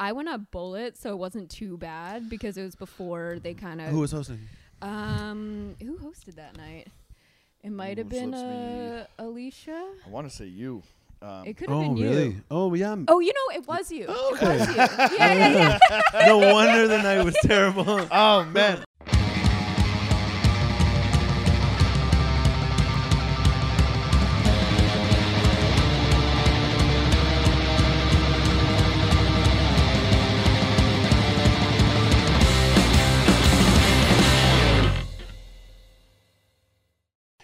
I went up bullet, so it wasn't too bad because it was before they kind of Who was hosting? um who hosted that night. It might have been uh, Alicia. I want to say you. Um, It could have Oh, been you. really? Oh, yeah. I'm- Oh, you know, it was you. Oh, It was okay. you. Yeah, yeah, yeah. no wonder the night was terrible. oh man.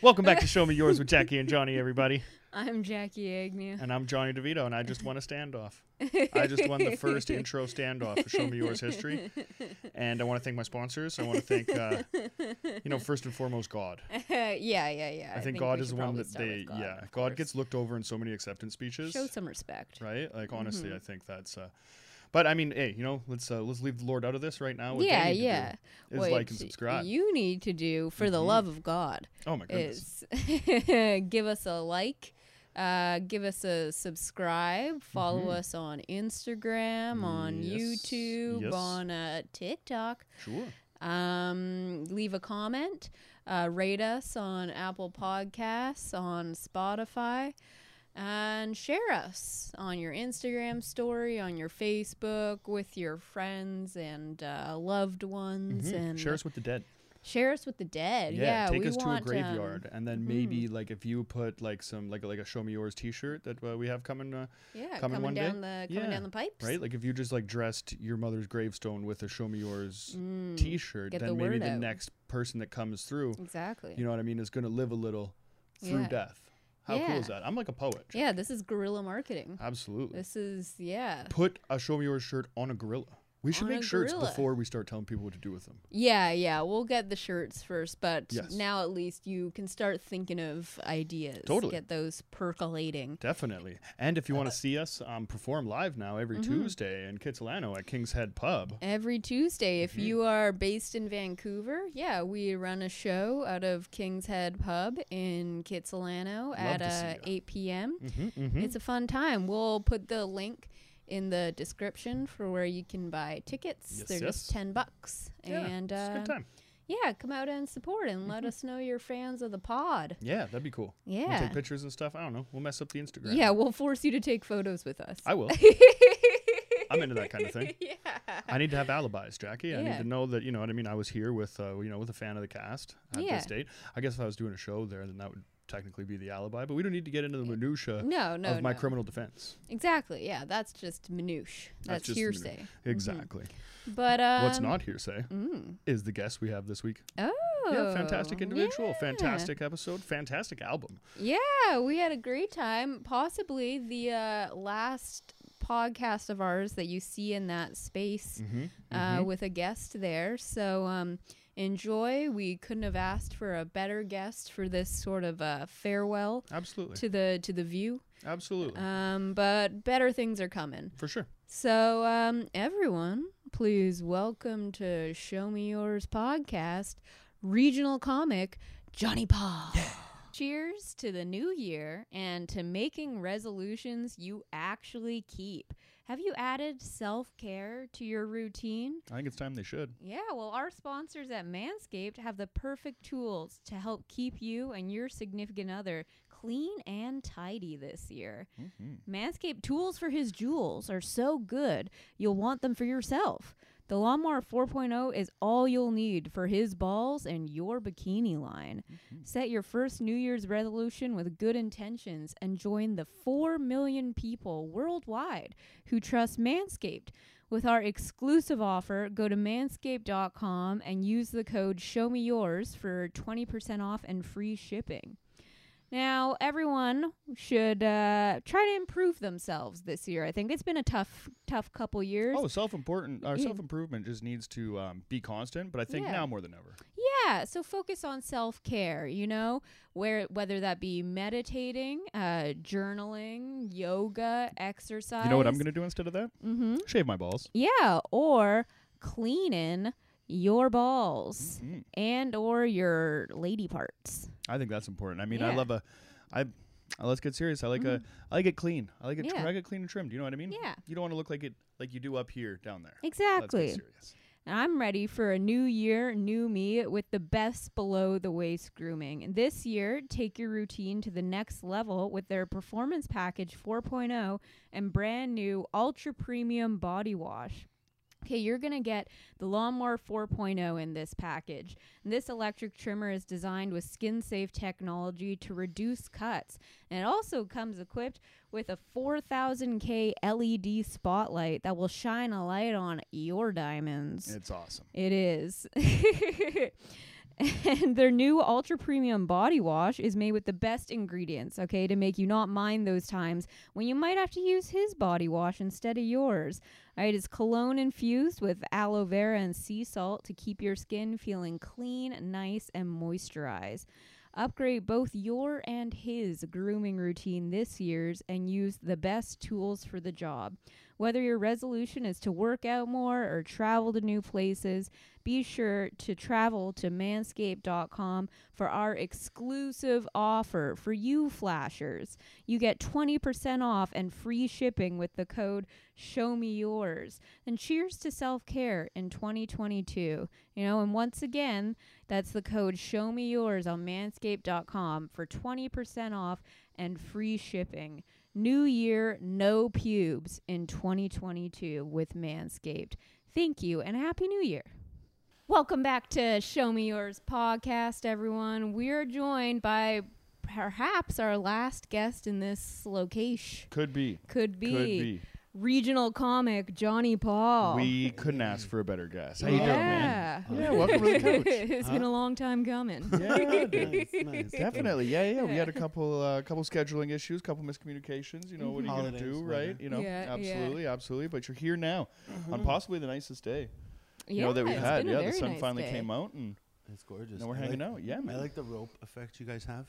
Welcome back to Show Me Yours with Jackie and Johnny, everybody. I'm Jackie Agnew. And I'm Johnny DeVito, and I just won a standoff. I just won the first intro standoff for Show Me Yours history. And I want to thank my sponsors. I want to thank, uh, you know, first and foremost, God. yeah, yeah, yeah. I, think, we God is the one that they, God, yeah, God gets looked over in so many acceptance speeches, Show some respect. right? Like honestly, Mhm. I think that's. Uh, but I mean, hey, you know, let's uh, let's leave the Lord out of this right now. What yeah, need to do yeah. Is What like and subscribe. You need to do for the Mhm. love of God oh my goodness. is give us a like, uh, give us a subscribe, follow Mhm. us on Instagram, on Yes, YouTube, yes. on uh, TikTok. Sure. Um, leave a comment, uh, rate us on Apple Podcasts, on Spotify, and share us on your Instagram story, on your Facebook, with your friends and uh, loved ones, Mhm. and Share us with the dead. share us with the dead. Yeah, Yeah, take us to a um, graveyard, and then maybe like if you put like some like like a Show Me Yours T-shirt that uh, we have coming, uh, yeah, coming coming, one day? down the coming Yeah, down the pipes, right? Like if you just like dressed your mother's gravestone with a Show Me Yours Mm, T-shirt, then the maybe the out. next person that comes through, exactly. you know what I mean, is going to live a little through Yeah. death. How cool is that? I'm like a poet. yeah, this is guerrilla marketing. Absolutely. This is yeah. Put a Show Me Yours shirt on a gorilla. We should make shirts gorilla. before we start telling people what to do with them. Yeah, yeah, we'll get the shirts first, but Yes. now at least you can start thinking of ideas. Totally. Get those percolating. Definitely. And if you want to see us um, perform live now every Mhm. Tuesday in Kitsilano at King's Head Pub, Every Tuesday, if Mhm. you are based in Vancouver, yeah, we run a show out of King's Head Pub in Kitsilano at uh, 8 p.m. mm-hmm, mm-hmm. It's a fun time. We'll put the link in the description for where you can buy tickets. Yes, They're yes. just 10 bucks. yeah, and it's a uh, good time. yeah, come out and support and let Mhm. us know you're fans of the pod. Yeah, that'd be cool. We'll Yeah. take pictures and stuff. I don't know. We'll mess up the Instagram. Yeah, we'll force you to take photos with us. I will. I'm into that kind of thing. yeah. I need to have alibis, Jackie. I need to know that you know what I mean. I was here with uh, you know with a fan of the cast at Yeah. this date. I guess if I was doing a show there, then that would technically be the alibi. But we don't need to get into the minutia No, no, of my no. criminal defense. Exactly. Yeah, that's just minouche. That's, just hearsay. Mhm. Exactly. But um, What's not hearsay Mm. is the guest we have this week. Oh. yeah, fantastic individual, yeah. fantastic episode, fantastic album. Yeah, we had a great time. Possibly the uh, last podcast of ours that you see in that space Mm-hmm. uh, with a guest there. So um, enjoy. We couldn't have asked for a better guest for this sort of uh, farewell Absolutely, to the to the view. absolutely, Um, but better things are coming. for sure. So um, everyone, please welcome to Show Me Yours podcast, regional comic Johnny Paul. Cheers to the new year and to making resolutions you actually keep. Have you added self care to your routine? I think it's time they should. Yeah, well, our sponsors at Manscaped have the perfect tools to help keep you and your significant other clean and tidy this year. Mm-hmm. Manscaped tools for his jewels are so good, you'll want them for yourself. The Lawnmower 4.0 is all you'll need for his balls and your bikini line. Mm-hmm. Set your first New Year's resolution with good intentions and join the 4 million people worldwide who trust Manscaped. With our exclusive offer, go to manscaped.com and use the code SHOWMEYOURS for 20% off and free shipping. Now, everyone should uh, try to improve themselves this year. I think it's been a tough, tough couple years. Oh, self important. Our self improvement just needs to um, be constant. But I think Yeah. now more than ever. Yeah, so focus on self care. You know, where whether that be meditating, uh, journaling, yoga, exercise. You know what I'm gonna do instead of that? Mm-hmm. Shave my balls. Yeah, or cleaning your balls Mhm. and or your lady parts. I think that's important. I mean, I love a, I, Uh, let's get serious. I like a Mhm. I like it clean. I like it. tr- Yeah. I like it clean and trimmed. You know what I mean? Yeah, You don't want to look like it like you do up here down there. Let's exactly. get serious. And I'm ready for a new year, new me with the best below the waist grooming. This year, take your routine to the next level with their Performance Package 4.0 and brand new Ultra Premium Body Wash. Okay, you're going to get the Lawnmower 4.0 in this package. And this electric trimmer is designed with skin safe technology to reduce cuts. And it also comes equipped with a 4000K LED spotlight that will shine a light on your diamonds. It's awesome. It is. and their new ultra premium body wash is made with the best ingredients, okay, to make you not mind those times when you might have to use his body wash instead of yours. All right, it's cologne infused with aloe vera and sea salt to keep your skin feeling clean, nice, and moisturized. Upgrade both your and his grooming routine this year's and use the best tools for the job. Whether your resolution is to work out more or travel to new places, be sure to travel to manscaped.com for our exclusive offer for you flashers. You get 20% off and free shipping with the code show me yours. And cheers to self-care in 2022. You know, and once again, that's the code show me yours on manscaped.com for 20% off and free shipping. New year, no pubes in 2022 with Manscaped. Thank you and Happy New Year. Welcome back to Show Me Yours podcast, everyone. We're joined by perhaps our last guest in this location. Could be. Could be, Could be. Regional comic Johnny Paul. We couldn't ask for a better guest. How you doing, man? yeah. Yeah, welcome to the couch. it's been a long time coming. Yeah, nice, nice. Definitely, yeah, yeah. We had a Yeah. couple, uh, couple scheduling issues, couple miscommunications. You know, what are you Holidays, gonna do, weather. right? You know, Yeah, yeah. absolutely, absolutely. But you're here now on possibly the nicest day, you know, that we've it's had. been a Yeah, the very sun nice finally day. came out, and It's gorgeous. now we're I hanging like, out. Yeah, man. I like the rope effect you guys have.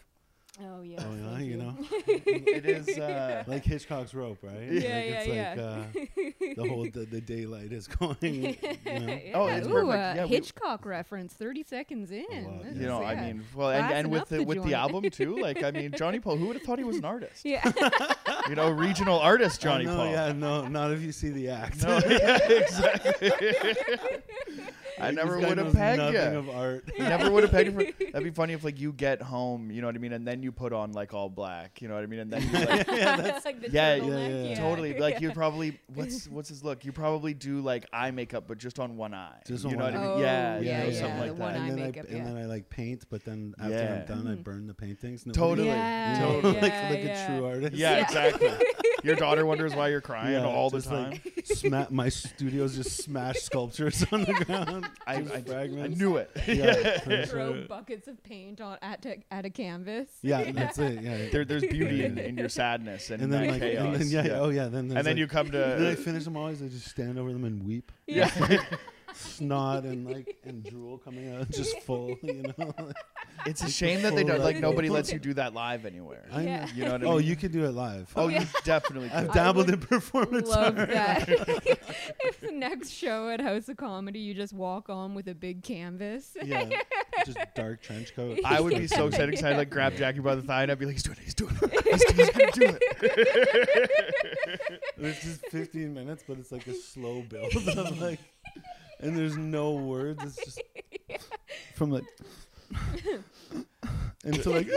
Oh yeah. Oh, yeah, thank you know. it is. Uh, Like Hitchcock's rope, right? Yeah, like yeah, it's yeah. like uh, the whole the, the daylight is going. You know? Yeah. Oh, it's Ooh, perfect. uh, Yeah, we- Hitchcock reference, thirty seconds in. wow. This you is- know, I mean, well, and, and with the the with the album too. Like, I mean, Johnny Paul. Who would have thought he was an artist? yeah. You know, regional artist Johnny oh, no, Paul. Yeah, no, not if you see the act. No, yeah, exactly. I never would have knows pegged you. of art. Never would have pegged you. For, that'd be funny if like you get home, you know what I mean, and then you put on like all black, you know what I mean, and then you like yeah, that's like the Yeah, yeah, turtleneck, yeah. totally like you probably what's what's his look? You probably do like eye makeup, but just on one eye. Just you on know one what I eye. mean? yeah, Oh, you yeah, know, yeah, something like that. and then makeup, I and then I like paint, but then after Yeah. I'm done, I Mhm. burn the paintings. Totally. Yeah, You Totally. like yeah, like a true artist. Yeah, Yeah. exactly. Your daughter wonders why you're crying Yeah, all the time. like Sma- my studio's just smashed sculptures on the ground. I, just I, I fragments. knew it. Yeah, for Throw sure. buckets of paint on at a, at a canvas. Yeah, that's it. Yeah. There, there's beauty in, in your sadness and, and then that like, chaos. and then yeah, yeah, oh yeah, then there's And then like- you come then I to finish them always. I just stand over them and weep. Yeah. Snot and like and drool coming out, just full. You know. It's a shame that they full don't like of- nobody lets you do that live anywhere. I Yeah. You know what I oh, mean? Oh, you can do it live. Oh, you definitely I've dabbled would in performance Love art. that. if the next show at House of Comedy, you just walk on with a big canvas. Yeah, just dark trench coat. I would be so excited because I'd like grab Jackie by the thigh and I'd be like, he's doing it, he's doing it. He's, he's gonna do it. It's just 15 minutes, but it's like a slow build of like, and there's no words. It's just from like into like.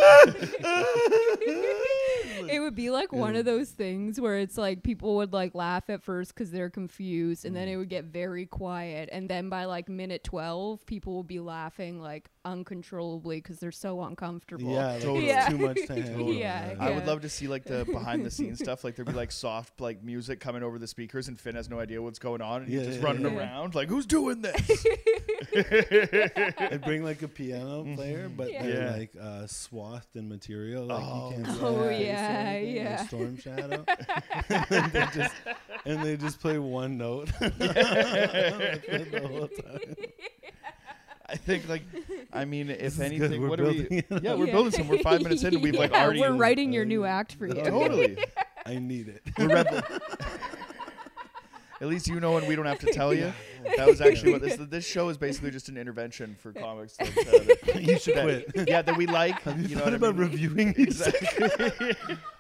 it would be like one of those things where it's like people would like laugh at first because they're confused and Mm. then it would get very quiet and then by like minute 12 people will be laughing like uncontrollably because they're so uncomfortable Yeah, like Totally. Yeah. too much to handle. Yeah, I would love to see like the behind the scenes stuff. Like there'd be like soft like music coming over the speakers and Finn has no idea what's going on and he's just yeah, running yeah. around like, who's doing this? I'd bring like a piano player, but Yeah. They're Yeah. like uh, swathed in material, like Oh, you can't see Oh, their face or yeah, like yeah. Storm Shadow. and, they just, and they just play one note like, the whole time. I think like, I mean, if This anything, We're what are we? it Yeah, we're Yeah. building some. We're five minutes in and we've like already. We're writing your uh, new act for you totally. I need it. We're rev- At least you know, and we don't have to tell you. That was actually what this. This show is basically just an intervention for comics. That, uh, that, You should quit. Yeah, that we like. Have you, you know thought what I about mean? reviewing these? Exactly.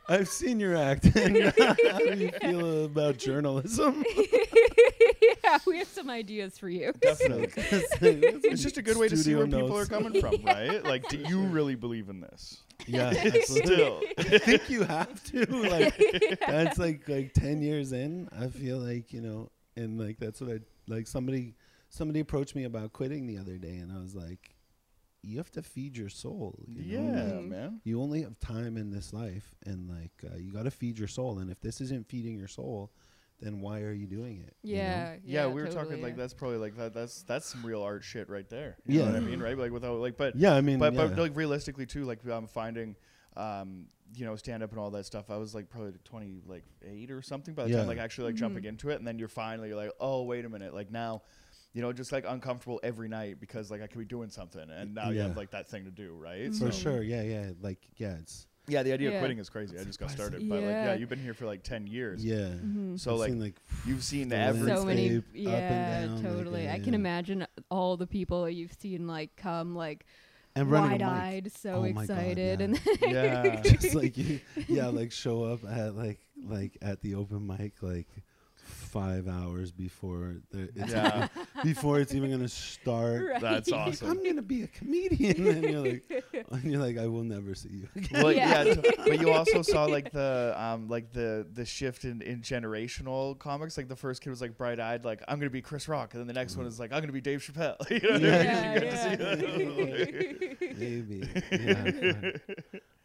I've seen your act. How do you feel about journalism? Yeah, we have some ideas for you. Definitely. it's It's just a good way to see where people are coming from, right? Like, do you really believe in this? Yeah, absolutely. Still. I think you have to. Like that's like like ten years in. I feel like you know, and like that's what I like. Somebody somebody approached me about quitting the other day, and I was like, you have to feed your soul. You Yeah, know? Like, Mhm. man. you only have time in this life, and like uh, you got to feed your soul. And if this isn't feeding your soul, then why are you doing it? you know? Yeah, Yeah, we were totally, talking like yeah. that's probably like that. That's that's some real art shit right there. You know Yeah. what I mean, right? Like without like, but Yeah, I mean, but yeah. but like realistically too, like I'm finding, um, you know, stand up and all that stuff. I was like probably like 20, like eight or something by the Yeah. time like actually like Mhm. jumping into it, and then you're finally like, oh wait a minute, like now. You know, just like uncomfortable every night because like I could be doing something, and now you have like that thing to do, right? Mhm. for So- sure. Yeah, yeah. Like yeah, it's Yeah, the idea Yeah. of quitting is crazy. I just got started, but like Yeah. yeah, you've been here for like ten years. yeah. Mhm. So I've like seen, like you've seen the every so many landscape up and yeah down, like, totally yeah, i can yeah. imagine all the people you've seen like come like and running a mic. so Oh my God, excited yeah. and yeah. just like you, yeah, like show up at like like at the open mic like five hours before the it's Yeah. before it's even gonna start. Right. That's awesome. I'm gonna be a comedian, and you're like, and you're like, I will never see you again. well, Yeah. yeah, t- but you also saw like the um like the the shift in, in generational comics. Like the first kid was like bright eyed, like I'm gonna be Chris Rock, and then the next one is like I'm gonna be Dave Chappelle. you know what I mean? yeah, You get to see yeah. Maybe.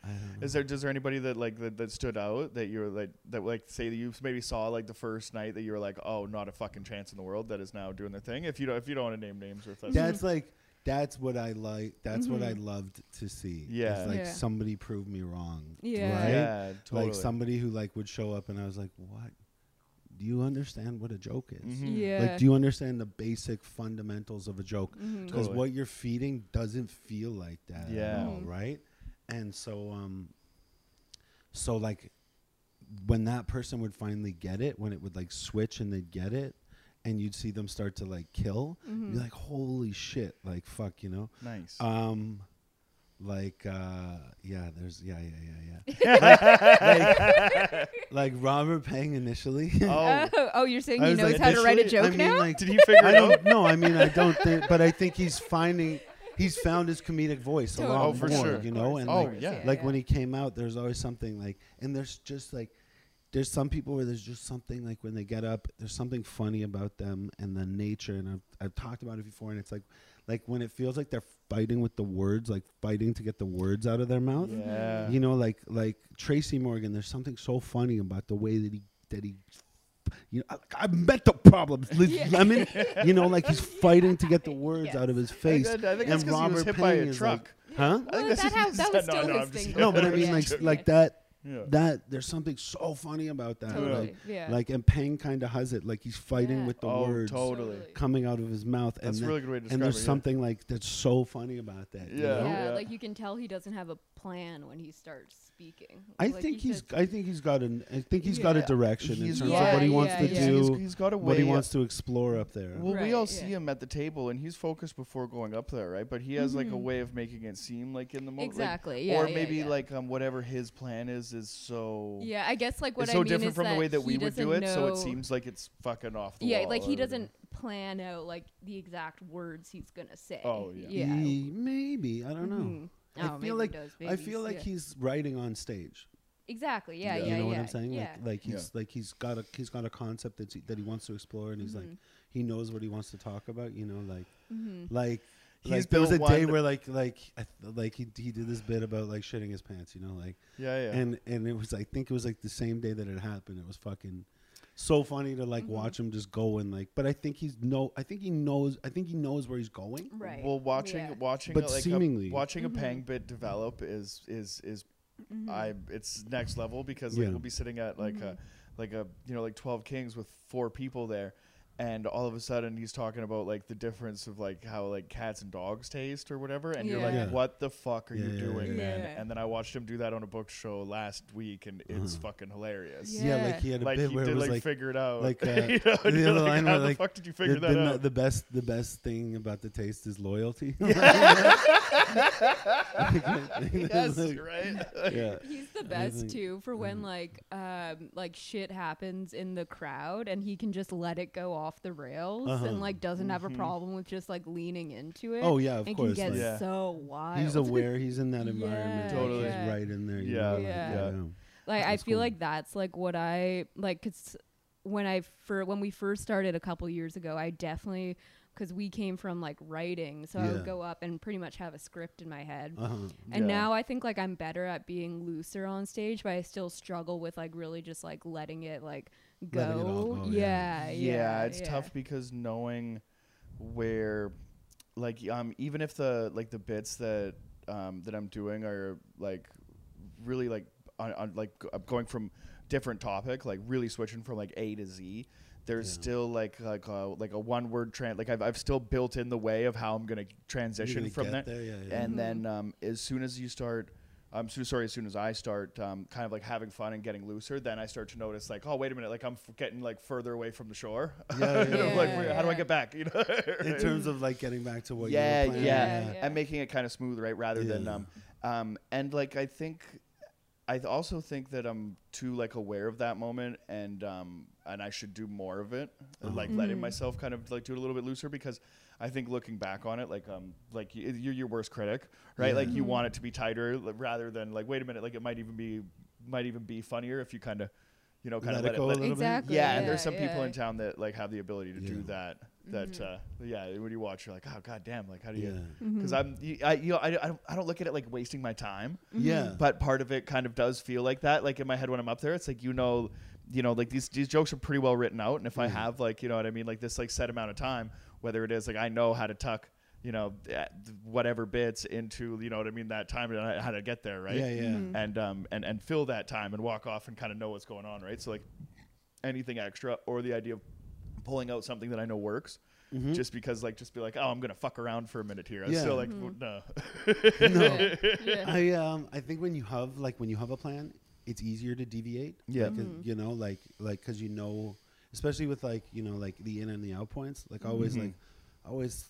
Yeah, but I. Is there is there anybody that like that, that stood out that you're like that like say that you maybe saw like the first night that you were like oh not a fucking chance in the world that is now doing their thing if you don't if you don't want to name names or if that's That's like that's what I like. That's what I Mhm. loved to see. Yeah. It's like Yeah. somebody proved me wrong. Yeah. Right? yeah totally Like somebody who like would show up, and I was like, what? Do you understand what a joke is? Mhm. yeah Like, do you understand the basic fundamentals of a joke? Because Totally. what you're feeding doesn't feel like that Yeah. at all, right? And so, um, so like, when that person would finally get it, when it would like switch and they'd get it, and you'd see them start to like kill, Mhm. you're like, holy shit, like fuck, you know? nice Um, like, uh, yeah, there's, yeah, yeah, yeah, yeah. like, like, like Robert Pang initially. oh oh, oh, you're saying I he was knows like, how to write a initially, I joke mean, now? like, did he figure I it out don't know. I mean, I don't think, but I think he's finding, he's found his comedic voice a lot Oh, for more, sure. you know. And Oh, like, yeah. like when he came out, there's always something like, and there's just like, there's some people where there's just something like when they get up, there's something funny about them and the nature. And I've I've talked about it before, and it's like, like when it feels like they're fighting with the words, like fighting to get the words out of their mouth. yeah You know, like like Tracy Morgan. There's something so funny about the way that he that he. You know, I, I met the problems, Liz Yeah. Lemon. You know, like he's fighting to get the words Yes. out of his face. think, I think and that's because he was Robert hit by a is truck. like, huh? I think Well, that's that, just- how, that was no, still no, his I'm thing. No, but I mean, like, like that. yeah. That there's something so funny about that. Totally. Like, yeah. like, and Pang kind of has it. Like he's fighting Yeah. with the Oh, words totally. coming out of his mouth, That's and a then- really good way to describe and there's it. yeah. something like that's so funny about that. you know? yeah, Yeah. like you can tell he doesn't have a plan when he starts speaking. I Like, think he he's. I think he's got an. I think he's got a Yeah. direction in terms got- of what he Yeah, wants yeah, to yeah. do, He's, he's got a way. what he wants to explore up there. Well, we all yeah. see him at the table, and he's focused before going up there, right? But he has like a Mhm. way of making it seem like in the moment, exactly. yeah, or maybe yeah. like um whatever his plan is is so Yeah, I guess like what it's I so mean different is from the way that he we would do doesn't it, so it seems like it's fucking off the Yeah, wall. like he doesn't plan out like the exact words he's gonna say. Oh, yeah. yeah. Ye- maybe I don't know. I Oh, maybe feel he like does, I feel he's- like yeah. he's writing on stage. exactly. Yeah, Yeah. yeah, you know yeah. what I'm saying? Yeah. Like, like Yeah. he's like he's got a he's got a concept that that he wants to explore, and he's like Mhm. he knows what he wants to talk about. You know, like Mhm. like He's like there was a day where like like like he he did this bit about like shitting his pants. You know, like Yeah, yeah. and and it was I think it was like the same day that it happened. It was fucking so funny to like Mhm. watch him just go and like. But I think he's no. I think he knows. I think he knows where he's going. Right. Well, watching yeah. watching But a, like seemingly. a, watching Mhm. a Pang bit develop is is is Mhm. I it's next level because like Yeah. we'll be sitting at like Mhm. a like a you know like 12 kings with four people there and all of a sudden he's talking about like the difference of like how like cats and dogs taste or whatever and you're like Yeah. what the fuck are Yeah, you yeah, doing yeah. man Yeah. and then i watched him do that on a book show last week and it's Uh-huh. fucking hilarious Yeah, Yeah. like he had a like bit he where did it was like, like, figure it out like, uh, you know, and the you're other like, line how where, the like, fuck did you the, figure that the, out the best the best thing about the taste is loyalty. yes Like, right yeah. He's the best think- too for when Mhm. like um like shit happens in the crowd and he can just let it go off the rails Uh-huh. and like doesn't have a Mhm. problem with just like leaning into it. Oh yeah, of and course. can get like, Yeah. so wild. He's aware. He's in that environment. Yeah, Totally. He's right in there. You Yeah, know, like, yeah. yeah. like I feel cool. like that's like what I like cuz when I for when we first started a couple years ago, I definitely because we came from like writing, so I would go up and pretty much have a script in my head. Uh-huh. And Yeah. now I think like I'm better at being looser on stage, but I still struggle with like really just like letting it like go. It all go, yeah. yeah, yeah, it's tough because knowing where like um even if the like the bits that um that I'm doing are like really like on, on like go- going from different topic like really switching from like A to Z there's Yeah. still like like a, like a one word trans like I've, I've still built in the way of how I'm gonna transition gonna from get that there, yeah, yeah. and Mhm. then um, as soon as you start I'm so sorry. As soon as I start um, kind of like having fun and getting looser, then I start to notice like, oh wait a minute, like I'm f- getting like further away from the shore. Yeah, You know, yeah, like yeah, where, how do I get back? You know, in terms of like getting back to what yeah, you were yeah, planning. Yeah. and making it kind of smooth, right? Rather than um, um, and like I think, I th- also think that I'm too like aware of that moment, and um, and I should do more of it, and, like letting Mhm. myself kind of like do it a little bit looser because I think looking back on it, like um, like y- you're your worst critic, right? Yeah. Like you Mhm. want it to be tighter li- rather than like wait a minute, like it might even be might even be funnier if you kind of, you know, kind of Let of it let go a let little bit? Exactly. yeah, and there's some people in town that like have the ability to do Yeah. that. That Mhm. uh, yeah, when you watch, you're like, oh god damn, like how do you? Yeah. Mhm. Because I'm, I you know, I, I don't, I don't look at it like wasting my time, Mhm. Yeah. but part of it kind of does feel like that. Like in my head when I'm up there, it's like you know, you know, like these these jokes are pretty well written out, and if I Mhm. have like, you know what I mean, like this like set amount of time, whether it is like I know how to tuck, you know, eh, whatever bits into, you know what I mean, that time and how to get there, right? Yeah, yeah. Mhm. and um and and fill that time and walk off and kind of know what's going on, right? So like anything extra or the idea of pulling out something that I know works, Mhm. just because like just be like, oh, I'm gonna fuck around for a minute here. I'm Yeah. still like, Mhm. no. no. Yeah, yeah. I um I think when you have like when you have a plan, it's easier to deviate. Yeah. Like, Mhm. you know, like like because you know, especially with like you know like the in and the out points. Like always, Mhm. like always,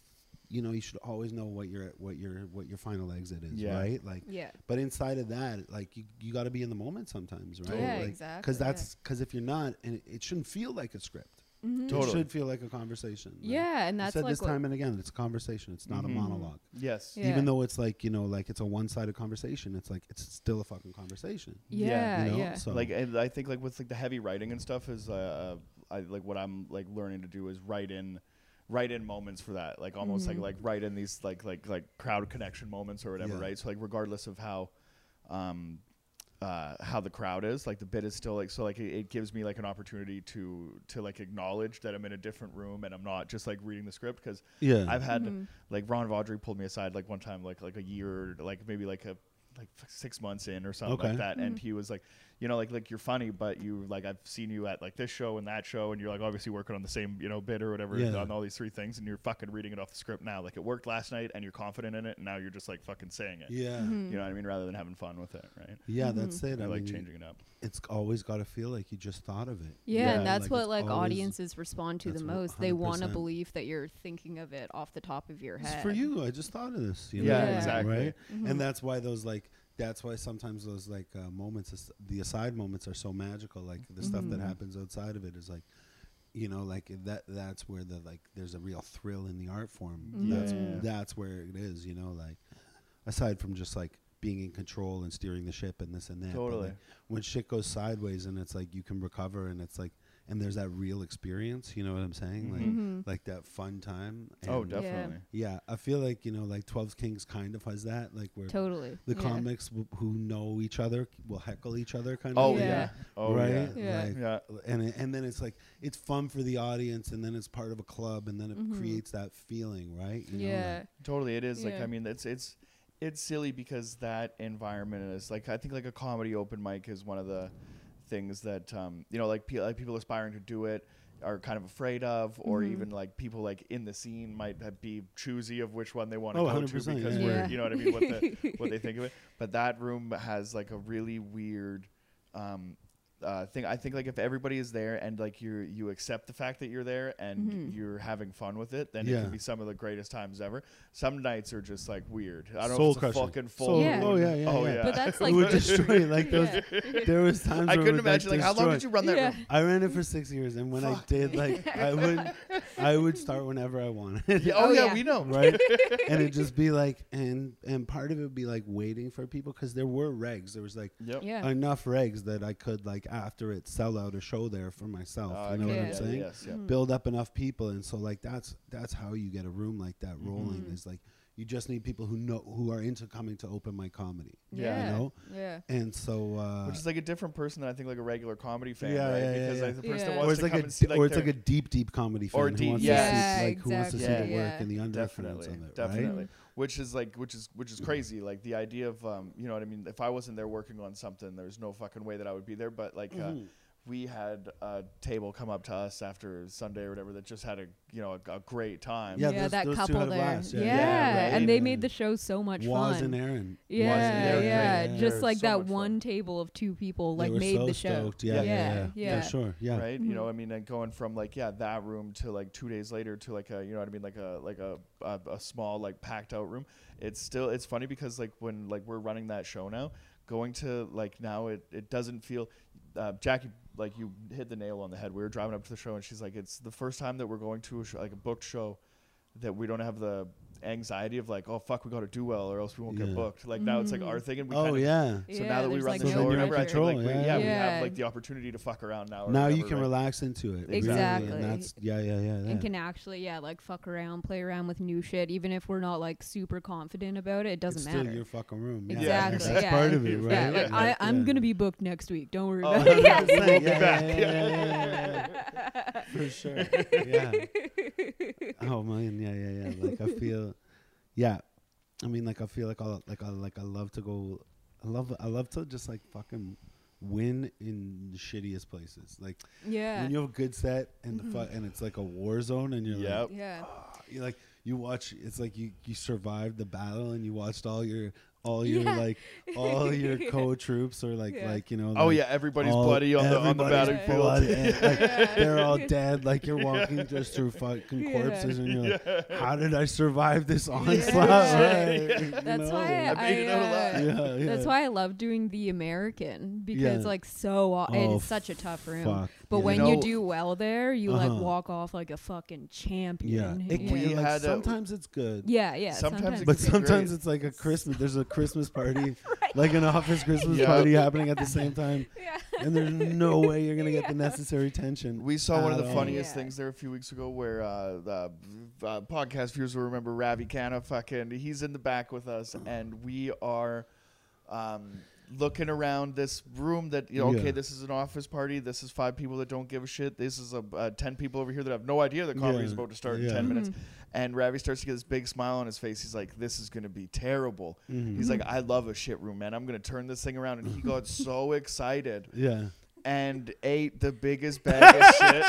you know, you should always know what your what your what your final exit is, Yeah. right? Like, Yeah. but inside of that, like you you got to be in the moment sometimes, right? Yeah, like, exactly, Because that's because if you're not, and it, it shouldn't feel like a script. Mhm. It Totally. should feel like a conversation. like, Yeah, and I that's said like this time and again, it's a conversation. It's not Mhm. a monologue. yes. Yeah. Even though it's like you know, like it's a one-sided conversation, it's like it's still a fucking conversation. Yeah, you know? yeah. So Like and I think like with like the heavy writing and stuff is uh, I like what I'm like learning to do is write in write in moments for that like almost Mhm. like like write in these like like like crowd connection moments or whatever Yeah. right so like regardless of how um uh, how the crowd is like the bit is still like so like it, it gives me like an opportunity to to like acknowledge that I'm in a different room and I'm not just like reading the script because yeah, I've had Mhm. like Ron Vaudry pulled me aside like one time like like a year like maybe like a like six months in or something Okay. like that and Mhm. he was like you know like like you're funny but you like I've seen you at like this show and that show and you're like obviously working on the same you know bit or whatever Yeah. on all these three things and you're fucking reading it off the script now like it worked last night and you're confident in it and now you're just like fucking saying it yeah, Mhm. you know what I mean rather than having fun with it right yeah. Mhm. That's it. I, I, like mean, changing it up It's always got to feel like you just thought of it. Yeah, Yeah, and that's like, what like audiences respond to the that's wha- most. They want to 100%. that you're thinking of it off the top of your head. It's for you. I just thought of this. You yeah, know, Yeah. exactly Right, Mhm. and that's why those like that's why sometimes those like uh, moments, is- the aside moments, are so magical. Like the stuff that Mhm. happens outside of it is like. You know, like that. That's where the like. There's a real thrill in the art form. That's that's where it is. You know, like aside from just like being in control and steering the ship and this and that. but, totally like, when shit goes sideways and it's like you can recover and it's like and there's that real experience. You know what I'm saying? Like Mhm. like that fun time. oh definitely yeah, I feel like you know, like Twelve Kings kind of has that, like where Totally. the yeah. comics w- who know each other will heckle each other, kind oh of. yeah, thing, Yeah. oh right? yeah Yeah. Like, yeah and it- and then it's like it's fun for the audience, and then it's part of a club, and then it Mhm. creates that feeling, right? You know, Yeah. like- Totally, it is like I mean it's it's it's silly because that environment is like I think like a comedy open mic is one of the things that um, you know like, pe- like people aspiring to do it are kind of afraid of, or Mhm. even like people like in the scene might have- be choosy of which one they want to Oh, go to because yeah. we're you know what I mean what the what they think of it. But that room has like a really weird um, uh, thing. I think like if everybody is there and like you you accept the fact that you're there and Mhm. you're having fun with it, then it can be some of the greatest times ever. Some nights are just like weird. I don't Soul know if it's a crushing. fucking full. Soul- Yeah. Oh yeah, yeah. Oh, yeah. yeah. But that's it like would destroy you. Like those. Yeah. There was times I where couldn't imagine like how long did you run that Yeah. room? I ran it for six years, and when I did, like, I would, I would start whenever I wanted. Yeah, oh, Oh, yeah, yeah. we know. right? and it'd just be like, and and part of it would be like waiting for people because there were regs. There was like Yep. yeah. enough regs that I could like after it sell out a show there for myself. Uh, you know what I'm yeah, saying? Yes, yeah. Mhm. Build up enough people, and so like that's that's how you get a room like that rolling. Mhm. Is like you just need people who know who are into coming to open mic comedy, Yeah. you know. Yeah. And so, uh, Which is like a different person than I think like a regular comedy fan, Yeah, right? yeah, yeah, because yeah. like the person Yeah. that or wants it's to like come a and see like or it's like a deep deep comedy fan Or who wants yeah. to see like who wants to see exactly, the work yeah. and the undercurrents definitely, of it, right? Which is like, which is which is crazy. Like the idea of, um, you know what I mean. If I wasn't there working on something, there's no fucking way that I would be there. But like, uh, Mhm. We had a table come up to us after Sunday or whatever that just had a, you know, a, a great time. Yeah, Yeah, those- that those couple had there. blast, Yeah, yeah. Yeah, right. and they made the show so much Waz fun. and Aaron. Yeah, Waz and Aaron, yeah, right. just like so that much fun. one table of two people They like were made so the show. stoked. Yeah, Yeah, yeah, yeah, yeah. For sure. Yeah. Mm-hmm. right you know i mean and going from like yeah that room to like two days later to like a you know what i mean like a like a a, a small like packed out room it's still it's funny because like when like we're running that show now going to like now it it doesn't feel uh, jackie like you hit the nail on the head. We were driving up to the show and she's like it's the first time that we're going to a show, like a booked show that we don't have the anxiety of like oh fuck we got to do well or else we won't Yeah. get booked like now it's like our mm-hmm. thing and we Oh kinda yeah. so Yeah, now that we there's, run like, the So show then or you're in whatever, I think control, like we, yeah. yeah, we Yeah. have like the opportunity to fuck around now. Or Now you whatever, can right? relax into it. really, Exactly. And that's yeah, yeah, yeah. yeah. and can actually yeah like fuck around play around with new shit even if we're not like super confident about it it doesn't it's still matter your fucking room. Yeah. exactly That's yeah. part of it, right? yeah like I, i'm yeah. gonna be booked next week don't worry Oh, about it yeah. 100%, yeah, We'll yeah, yeah, yeah, yeah, yeah, For sure. Yeah. Oh man, yeah, yeah, yeah. Like I feel, yeah. I mean, like I feel like I like I like I love to go. I love I love to just like fucking win in the shittiest places. Like yeah when you have a good set and the fu- and it's like a war zone and you're Yep. like, yeah ah, you like you watch. It's like you you survived the battle and you watched all your all your Yeah. like all your co-troops or like Yeah. like you know. Oh like, yeah, everybody's all- bloody on the on the battlefield. blood and, like, Yeah. they're all dead. Like you're walking just through fucking Yeah. corpses, and you're like, "How did I survive this onslaught?" Yeah. Right? You That's know? why I made it out I, alive. uh, Yeah, yeah. That's why I love doing the American because Yeah. like so aw- Oh, it's such a tough room. Fuck. But yeah. when You you do well there, you like Uh-huh. walk off like a fucking yeah, champion. it you can, We like, had a- sometimes it's good. yeah, yeah. Sometimes it But sometimes great. it's like a Christmas. There's a Christmas party, like an office Christmas Yeah. party happening at the same time, yeah. and there's no way you're gonna get the necessary tension. We saw one of the funniest Yeah. things there a few weeks ago where uh, the uh, podcast viewers will remember Ravi Khanna. Fucking, he's in the back with us, and we are um, looking around this room. That you know, okay, Yeah. this is an office party. This is five people that don't give a shit. This is a uh, ten people over here that have no idea that comedy is about to start Yeah. in ten minutes. Mhm. And Ravi starts to get this big smile on his face. He's like, "This is gonna be terrible." Mhm. He's like, "I love a shit room, man. I'm gonna turn this thing around." And he got so excited yeah. and ate the biggest bag of shit.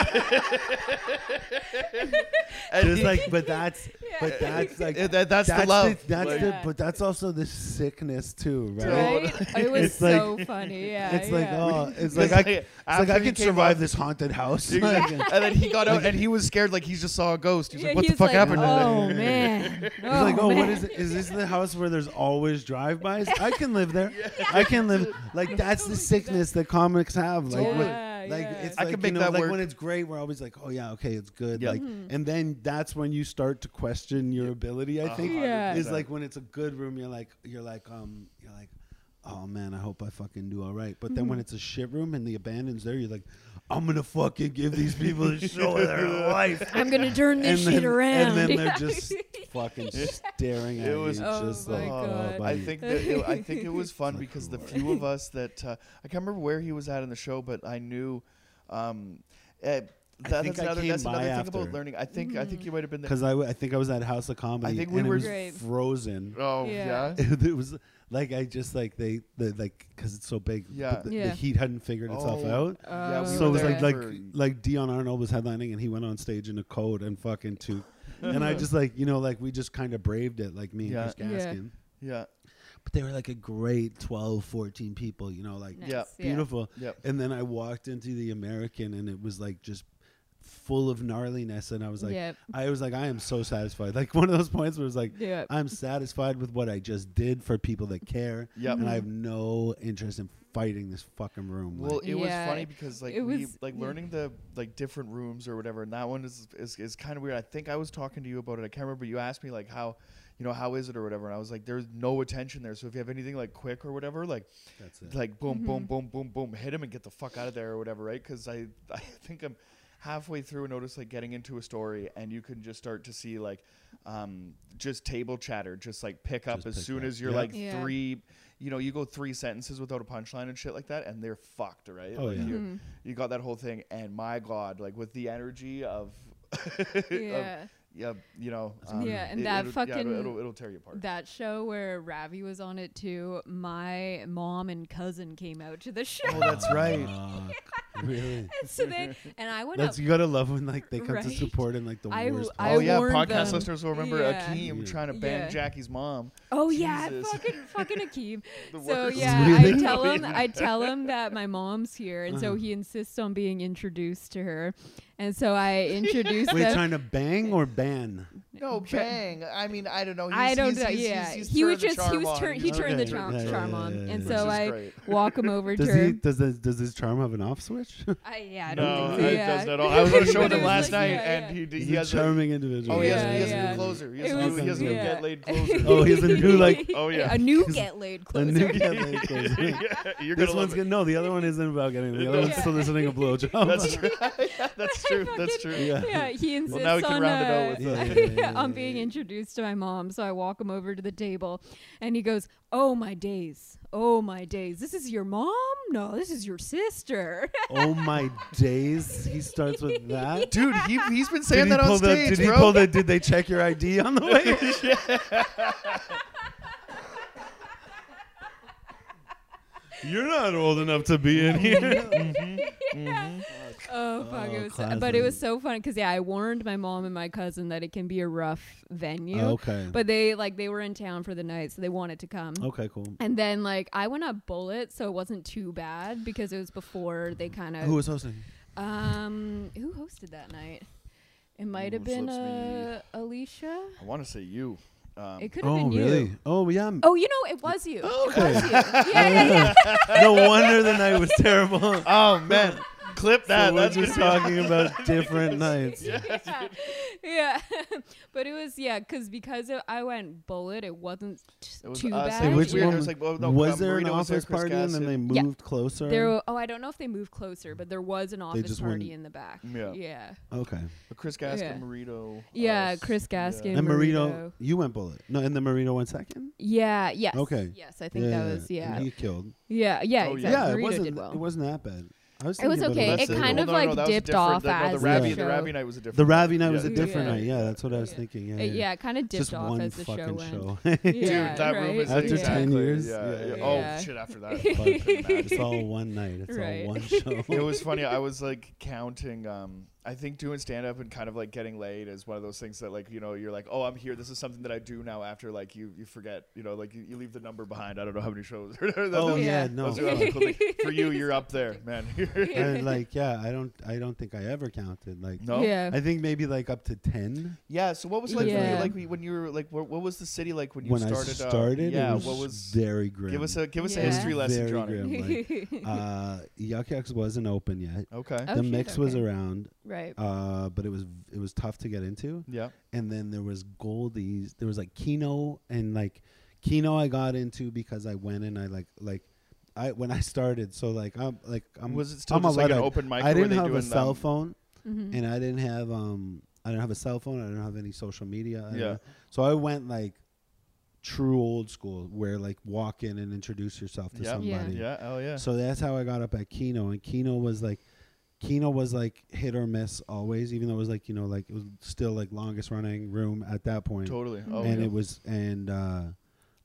and Just he- like, but that's, but that's like, Yeah, that- that's, the that's love. that's Like, the, but that's also the sickness too, right? Right? it was It's like- so funny. Yeah. it's like, yeah. oh, it's It's like I, like, it's after I he can came survive off- this haunted house. Exactly. And then he got out and he was scared like he just saw a ghost. He's Yeah, like, "What the he's fuck like, happened?" Oh man. He's like, oh, man. what is it? Is this the house where there's always drive-bys? I can live there. I can live. Like that's the sickness that comics have. Like, Totally. when- Yeah, like yeah. it's I like can you make know, that like work. when it's great, we're always like, oh yeah, okay, it's good. Yeah. Like, Mhm. and then that's when you start to question your ability. I think hundred Yeah. is like when it's a good room, you're like, you're like, um, you're like, oh man, I hope I fucking do all right. But then when Mhm. it's a shit room and the abandon's there, you're like, I'm gonna fucking give these people a show of their life. I'm gonna turn this and shit then, around. And then they're just fucking staring at It was- you, Oh just my like, God. oh, I think that it, I think it was fun because the few of us that uh, I can't remember where he was at in the show, but I knew. Um, eh, that, think that's I another, came that's by another thing after. about learning. I think I think you might have been there. because I, w- I think I was at House of Comedy. I think we and were- it was frozen. Oh Yeah. yeah. it was like I just like they the like because it's so big. but Yeah. The, the heat hadn't figured itself Oh, out. Yeah, we so it was like like like Dion Arnold was headlining and he went on stage in a coat and fucking took. And I uh-huh. just like you know like we just kind of braved it like me and Yeah. Chris Gaskin. yeah, But they were like a great 12, 14 people. You know like Nice, Yeah. beautiful. Yep. And then I walked into the American and it was like just full of gnarliness and I was like yep. I was like I am so satisfied. Like one of those points where it was like Yep. I'm satisfied with what I just did for people that care Yep. and I have no interest in fighting this fucking room. Well, like, it was Yeah, funny because like it we was- like yeah. learning the like different rooms or whatever, and that one is is, is kind of weird. I think I was talking to you about it. I can't remember. You asked me like how, you know, how is it or whatever, and I was like, there's no attention there. So if you have anything like quick or whatever, like that's it. like boom, Mm-hmm. boom, boom, boom, boom, hit him and get the fuck out of there or whatever, right? Because I I think I'm halfway through and notice like getting into a story and you can just start to see like um just table chatter just like pick up Just as pick soon up. as you're Yeah. like Yeah. three you know you go three sentences without a punchline and shit like that and they're fucked right Oh, Like, yeah. you, Mhm. you got that whole thing and my god like with the energy of of- Yeah. yeah you know Yeah, and it- that it'll- yeah, fucking- it'll, it'll, it'll tear you apart That show where Ravi was on it too. My mom and cousin came out to the show. oh that's right Fuck, really? so they and I went That's up. you gotta love when like they come to support in like the I worst. w- I oh yeah podcast them. listeners will remember Yeah. Akeem Yeah. trying to ban Yeah. Jackie's mom Oh yeah, fucking fucking Akeem. So yeah, Really? I tell Oh, him. I tell him that my mom's here, and so Uh-huh. he insists on being introduced to her, and so I introduced Wait, them. trying to bang or ban? No, Try- bang. I mean, I don't know. He's, I don't he's, know. He's, yeah, he's, he's he was just he was on. turn, he turned turned the Okay, charm, yeah, charm yeah, on, and so I great. walk him over Does to he? Does this, does his charm have an off switch? I, yeah, I don't No, think so. it doesn't at all. I was going to show But it them was last like, night, yeah, and yeah. he, He's he a has a, charming individual. oh, he has, Yeah, he has a new closer. He has, It a new, was- he has a new yeah. get laid oh, closer. Oh, he has a new like. Oh, yeah. a new get laid closer. A closer. new get laid closer. yeah, you're This gonna one's. No, the other one isn't about getting. The other one's Yeah. soliciting a blowjob. That's true. that's true. That's true. Yeah. yeah, he insists now we can round it out with, yeah, being introduced to my mom. So I walk him over to the table, and he goes, "Oh my days, oh my days. This is your mom? No, this is your sister." oh my days! He starts with that. Dude, he, he's been saying Did he that on pull the? stage, Did he bro. pull the? Did they check your ID on the way? You're not old enough to be in here. Mm-hmm. oh fuck! Oh, it was, so, but it was so fun because yeah, I warned my mom and my cousin that it can be a rough venue. okay. But they like they were in town for the night, so they wanted to come. Okay. Cool. And then like I went up bullet, so it wasn't too bad because it was before they kind of. Who was hosting? um who hosted that night. It might have been slips uh, Alicia. I want to say you. Um, It could have Oh been you. really? Oh yeah. I'm- Oh, you know, it was you. Oh, It was okay. you. Yeah, yeah, yeah. no wonder the night was terrible. oh, man. Clip that. so we're just talking about different nights. yeah. yeah. but it was yeah, because because it, I went bullet, it wasn't t- It was too us. bad. It was which one was like, well, no, was there an Marita was there, office Chris party and then they Gaskin. Yeah. moved closer? There, oh, I don't know if they moved closer, but there was an office party went- in the back. Yeah. yeah, okay. But Chris Gaskin, Yeah. Marito. yeah. us, Chris Gaskin, Yeah. And Marino, Marito. you went bullet. No, and the Marino went second. Yeah, yes. Okay. Yes, I think that was yeah. And he killed. Yeah, yeah, Oh, exactly. Yeah, it wasn't. did well. It wasn't that bad. I was It was okay. less It kind of, no, like, no, that dipped off The, no, the as Ravi, the the. Ravi night was a different. The Ravi night yeah, was a different Yeah. night. Yeah, that's what I was thinking. Yeah, Uh, yeah. yeah, it kind of dipped Just off as the show went. show. Dude, that room right? is After 10 years? Yeah. Oh shit! After that, it's all one night. It's all one show. it was funny. I was like counting. Um, I think doing stand up and kind of like getting laid is one of those things that like you know you're like oh I'm here. This is something that I do now. After like you you forget you know like you, you leave the number behind. I don't know how many shows. oh yeah, Yeah. no. Those are cool things. For you, you're up there, man. And like yeah, I don't. I don't think I ever counted. Like no. Yeah. I think maybe like up to ten. Yeah. So what was it like for you? Like when you were like what, what was the city like when you when started? I uh, started, yeah. it was, what was? very grim. Give us a give us a history lesson, Very Johnny. grim. like, uh, Yuk Yuks wasn't open yet. Okay. Oh, the shit, mix was around, right. Uh, but it was it was tough to get into. Yeah. And then there was Goldies. There was like Kino and like Kino. I got into because I went and I like like I when I started. So like I'm like I'm was it still I'm just a like an open mic? I didn't have a doing, cell phone Mhm. and I didn't have um I didn't have a cell phone. I didn't have any social media. I Yeah. So I went like true old school, where like walk in and introduce yourself to Yeah. somebody. Yeah. Yeah. Oh yeah. So that's how I got up at Kino, and Kino was like, Kino was like hit or miss always, even though it was like you know like it was still like longest running room at that point, Totally. Oh and yeah. it was and uh,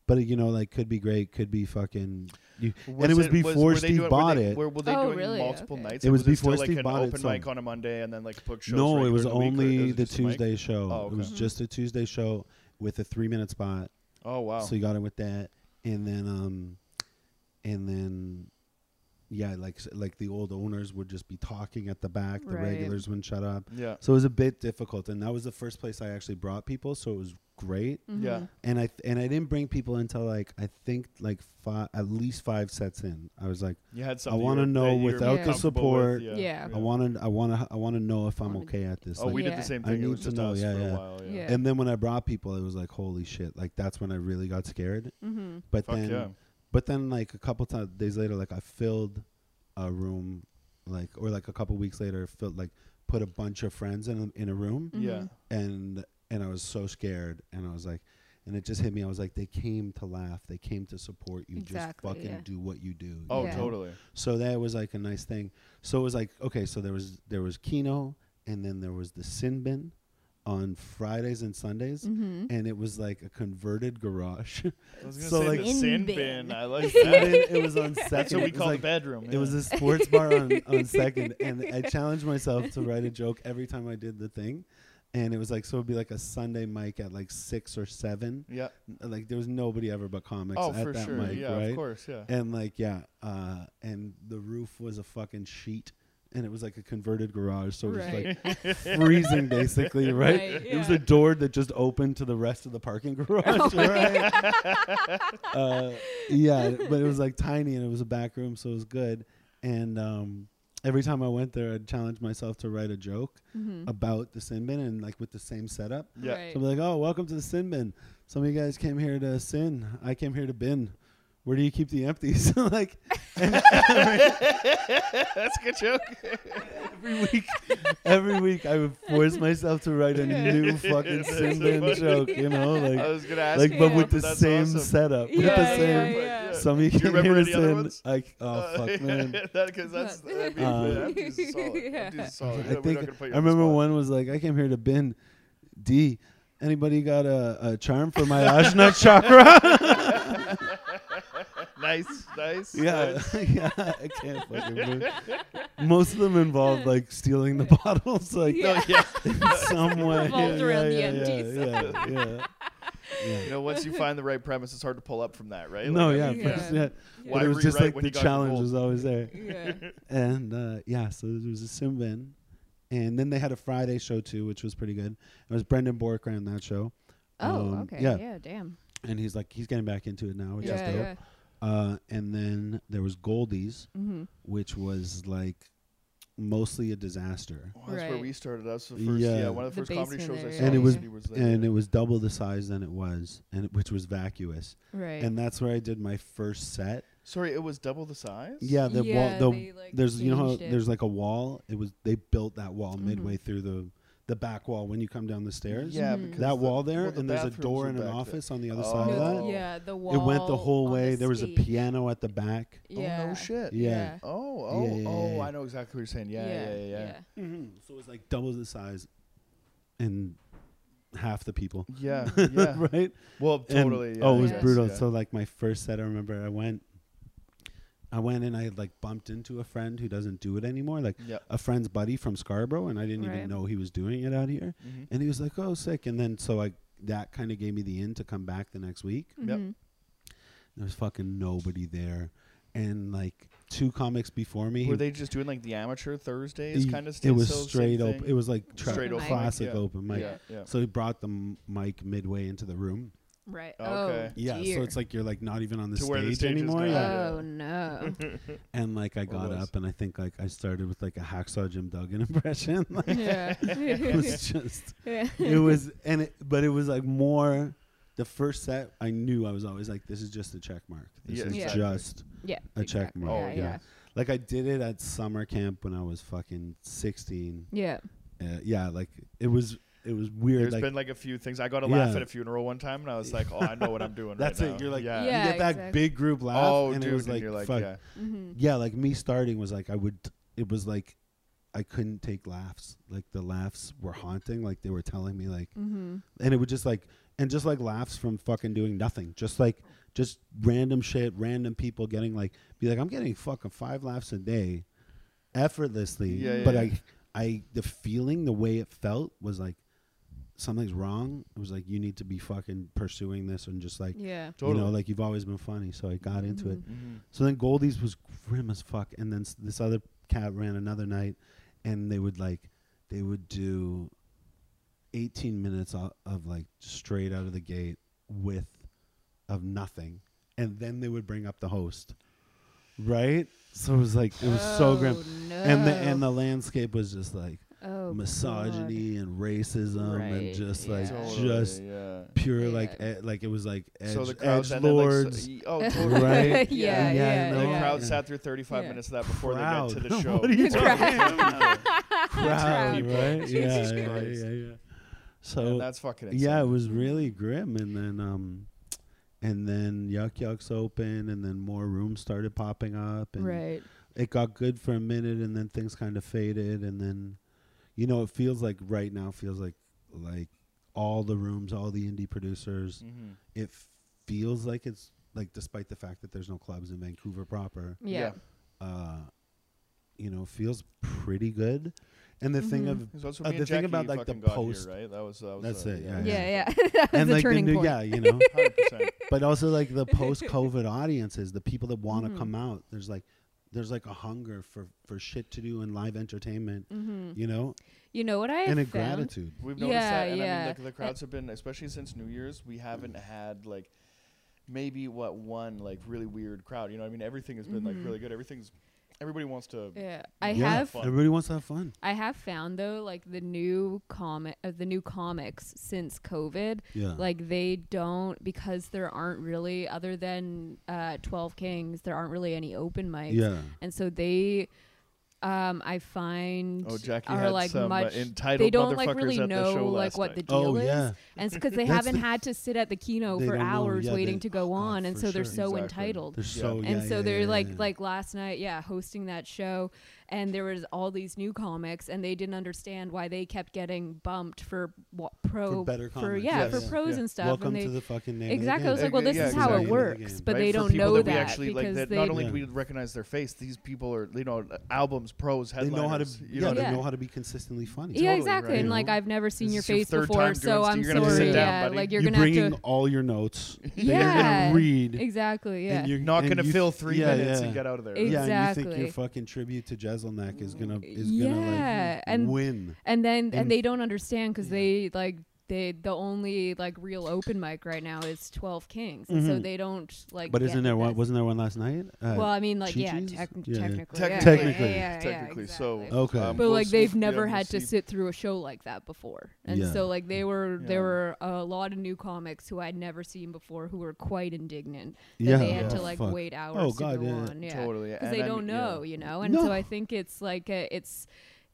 but you know, like could be great, could be fucking. You, and it was before were they Steve doing, bought were they, it. Were, were they Oh, doing really? multiple Okay. nights? It or was still before like Steve an bought it, open so- mic on a Monday and then like book shows. no, it was in week, only was the just mic? Tuesday show. Oh, It was okay. just a Tuesday show with a three minute spot. Oh wow. So you got it with that, and then um, and then yeah, like like the old owners would just be talking at the back. The Right. regulars wouldn't shut up. yeah. So it was a bit difficult, and that was the first place I actually brought people. So it was great. Yeah. Mhm. And I th- and I didn't bring people until like I think like five at least five sets in. I was like, You had something. wanna know that you without the comfortable with, support- Yeah. Yeah. I want to I want to I want to know if I'm okay at this. Oh, like- we did Yeah. the same I thing. It need was to just know, yeah, yeah. while. Yeah. Yeah. And then when I brought people, it was like holy shit! Like that's when I really got scared. Mhm. But Fuck then yeah. But then, like a couple times days later, like I filled a room, like or like a couple weeks later, filled like put a bunch of friends in a, in a room, Mhm. Yeah. and and I was so scared, and I was like, and it just hit me. I was like, they came to laugh, they came to support you. Exactly, just fucking yeah. do what you do. Oh, Yeah. totally. So that was like a nice thing. So it was like okay, so there was there was Kino, and then there was the Sin Bin on Fridays and Sundays. Mhm. And it was like a converted garage. I was So, say like- the Sin sin bin. bin. I like that. then it was on second. That's what It we was call like, the bedroom. It was a sports bar on, on second, and I challenged myself to write a joke every time I did the thing. And it was like, so it'd be like a Sunday mic at like six or seven. Yeah. Like there was nobody ever but comics Oh, at for that sure. mic, yeah, right? of course. Yeah. And like, yeah, uh, and the roof was a fucking sheet, and it was like a converted garage, so it was Right. like freezing basically, right? Right, It was a door that just opened to the rest of the parking garage, right? uh, yeah, but it was like tiny and it was a back room, so it was good. And um, every time I went there, I'd challenge myself to write a joke Mhm. about the sin bin and like with the same setup. Yeah. Right. So I'd be like, "Oh, welcome to the sin bin. Some of you guys came here to sin. I came here to bin. Where do you keep the empties?" like That's a good joke. every week, every week, I would force myself to write a new fucking That's sin so bin joke. You know, I like was gonna ask like, you but that, with the that's same awesome. setup, with the yeah, same. yeah. Some of you Do you came remember here to sin. ones? Like, oh Uh, fuck, man. because that's I mean, Uh, empties solid. Empties solid. I think gonna put you I remember spot. one was like, I came here to bin D. Anybody got a, a charm for my Ajna chakra? Nice, nice. yeah, yeah. I can't fucking believe. Most of them involve like stealing the bottles, like No, yeah. in some way. Revolved yeah, around the yeah, empties. Yeah, yeah, yeah. You know, once you find the right premise, it's hard to pull up from that, right? No, Like, I yeah, mean, Yeah. but, yeah. Why But it was just rewrite like when the you got your challenge was always there. Yeah. and uh, yeah, so there was a sin bin, and then they had a Friday show too, which was pretty good. It was Brendan Bork ran that show. Oh, Um, okay. yeah. Yeah. damn. and he's like he's getting back into it now, which yeah, is dope. Yeah. Uh, and then there was Goldie's, Mm-hmm. which was like mostly a disaster, Well, that's where we started. That's the first, yeah, Yeah. one of the The first comedy basement shows I saw. And it was- was there. and it was double the size than it was, and it- which was vacuous. Right. And that's where I did my first set. Sorry, it was double the size. Yeah, the Yeah, wall. The, they, like, there's you know how there's like a wall. It was they built that wall Mhm. midway through the the back wall when you come down the stairs. Yeah, Mhm. because that the- wall there, well, the and there's a door were and an back there. office on the other Oh. side of that. yeah, the wall. It went the whole way. the there was a piano at the back. Oh Yeah. no shit. Yeah. Oh, oh, Yeah, yeah, oh! yeah. I know exactly what you're saying. Yeah, yeah, yeah, yeah. Mm-hmm. So it was like double the size, and half the people. Yeah, yeah. right. Well, And- totally. yeah, oh, it was Yes, brutal. yeah. So like my first set, I remember I went. I went and I had like bumped into a friend who doesn't do it anymore, like yeah. a friend's buddy from Scarborough, and I didn't Right. even know he was doing it out here. Mhm. And he was like, "Oh, sick!" And then so I that kind of gave me the in to come back the next week. Yep. Mhm. There was fucking nobody there, and like two comics before me. Were they just doing like the amateur Thursdays he- kind of? stuff? It was straight open. It was like tra- Straight open mic. classic yeah. open mic. Yeah, yeah. So he brought the m- mic midway into the room. Right. Okay. Oh, Yeah, dear. so it's like you're like not even on the To where the stage stage anymore. now. Yeah. Oh no. And like I got up and I think like I started with like a hacksaw Jim Duggan impression. like yeah. it was just yeah. it was and it but it was like more the first set I knew I was always like this is just a check mark. This Yeah, is exactly. just Yeah. a check mark. Oh, yeah, yeah. yeah. Like I did it at summer camp when I was fucking 16. Yeah. Uh, yeah, like it was it was weird There's like been like a few things. I got to laugh Yeah. at a funeral one time, and I was like, "Oh, I know what I'm doing." That's right it. now. You're like yeah. Yeah. you get that exactly. big group laugh Oh, and dude, it was and like, you're like, fuck. yeah. Mm-hmm. yeah, like me starting was like I would. It was like I couldn't take laughs. Like the laughs were haunting. Like they were telling me like, Mm-hmm. and it would just like, and just like laughs from fucking doing nothing. Just like, just random shit, random people getting like, be like, I'm getting fucking five laughs a day, effortlessly. Yeah, yeah, but yeah. I, I, the feeling, the way it felt was like, something's wrong. It was like you need to be fucking pursuing this and just like, Yeah. totally. you know, like you've always been funny. So I got into it. Mhm. Mm-hmm. So then Goldie's was grim as fuck, and then s- this other cat ran another night, and they would like, they would do, eighteen minutes of, of like straight out of the gate with, of nothing, and then they would bring up the host, right? So it was like it was so grim, Oh, no. and the and the landscape was just like oh, misogyny and racism and just yeah. like Totally, just yeah. pure Yeah. like e- like it was like edge, so the crowds and lords. Like, so, oh, totally. Right? yeah, Yeah, yeah, I The yeah. crowd Yeah. sat through 35 Yeah. minutes of that before they get to the show. What are you Crowd. talking crowd, Crowd. right? Yeah, yeah, yeah, yeah. And So that's fucking insane. yeah, it was really grim, and then um, and then Yuk Yuks open, and then more rooms started popping up, and Right. it got good for a minute, and then things kind of faded, and then, you know, it feels like right now feels like like all the rooms, all the indie producers, Mhm. it feels like it's like despite the fact that there's no clubs in Vancouver proper, Yeah. uh, you know, feels pretty good. And the thing Mhm. of Uh, the and thing about, like, the post- Here, right? That was that was. That's uh, it, yeah, Yeah, yeah. That was and the like the new, point. yeah, you know, 100%. but also like the post-COVID audiences, the people that want to Mhm. come out. There's like, there's like a hunger for for shit to do in live entertainment, hmm you know, You know what I have and a found? gratitude. We've noticed Yeah, that, and I mean, like the crowds have been, especially since New Year's, we haven't had like maybe what one like really weird crowd. You know, what I mean, everything has been like Mhm. really good. Everything's everybody wants to. Yeah, I yeah, have. fun. Everybody wants to have fun. I have found though, like the new comic, uh, the new comics since COVID, Yeah, like they don't because there aren't really other than uh, Twelve Kings, there aren't really any open mics, yeah. and so they, um, I find Oh, Jackie are like some uh, much. entitled They don't like really know like last what the deal Oh is, yeah, and it's because they haven't the- had to sit at the Kino for hours yeah, waiting they- to go oh, on, God, and for so they're so Exactly. entitled. they're Yeah. so And yeah, and so yeah, they're yeah, like yeah. like last night yeah hosting that show and there was all these new comics and they didn't understand why they kept getting bumped for what pro For better for yeah Yes. for pros Yeah. and stuff Welcome and they to the fucking name. exactly i was like well this yeah, is how it works but Right? they don't know that, that we actually like because that. they Not only Yeah. do we recognize their face, these people are you know albums, pros, They know how to, you yeah, know, they know how to be consistently funny. yeah Totally, exactly right. and like i've never seen This your is your face before so i'm you're gonna have to sorry yeah like you're You're gonna bringing have to all your notes. Yeah. read. exactly yeah And you're not gonna fill three minutes and get out of there. Ex- Yeah, and you think Exactly. your fucking tribute to Jeselnik is gonna is Yeah, gonna like and- win. and then and, And- they don't understand because Yeah. they like they the only like real open mic right now is 12 kings and so they don't like But isn't there one? Wasn't there one last night? Uh, well i mean like yeah, tec- Yeah, yeah. technically Technically. yeah, Technically. yeah, yeah, yeah, Technically, so, okay. Um, but we'll like they've never we'll had to see. sit through a show like that before and Yeah. so like they were Yeah. there were a lot of new comics who i'd never seen before who were quite indignant that yeah. they had Yeah. to like fuck. wait hours Oh, to God, go yeah. on yeah Totally, because they don't know, you know. And so I think it's like it's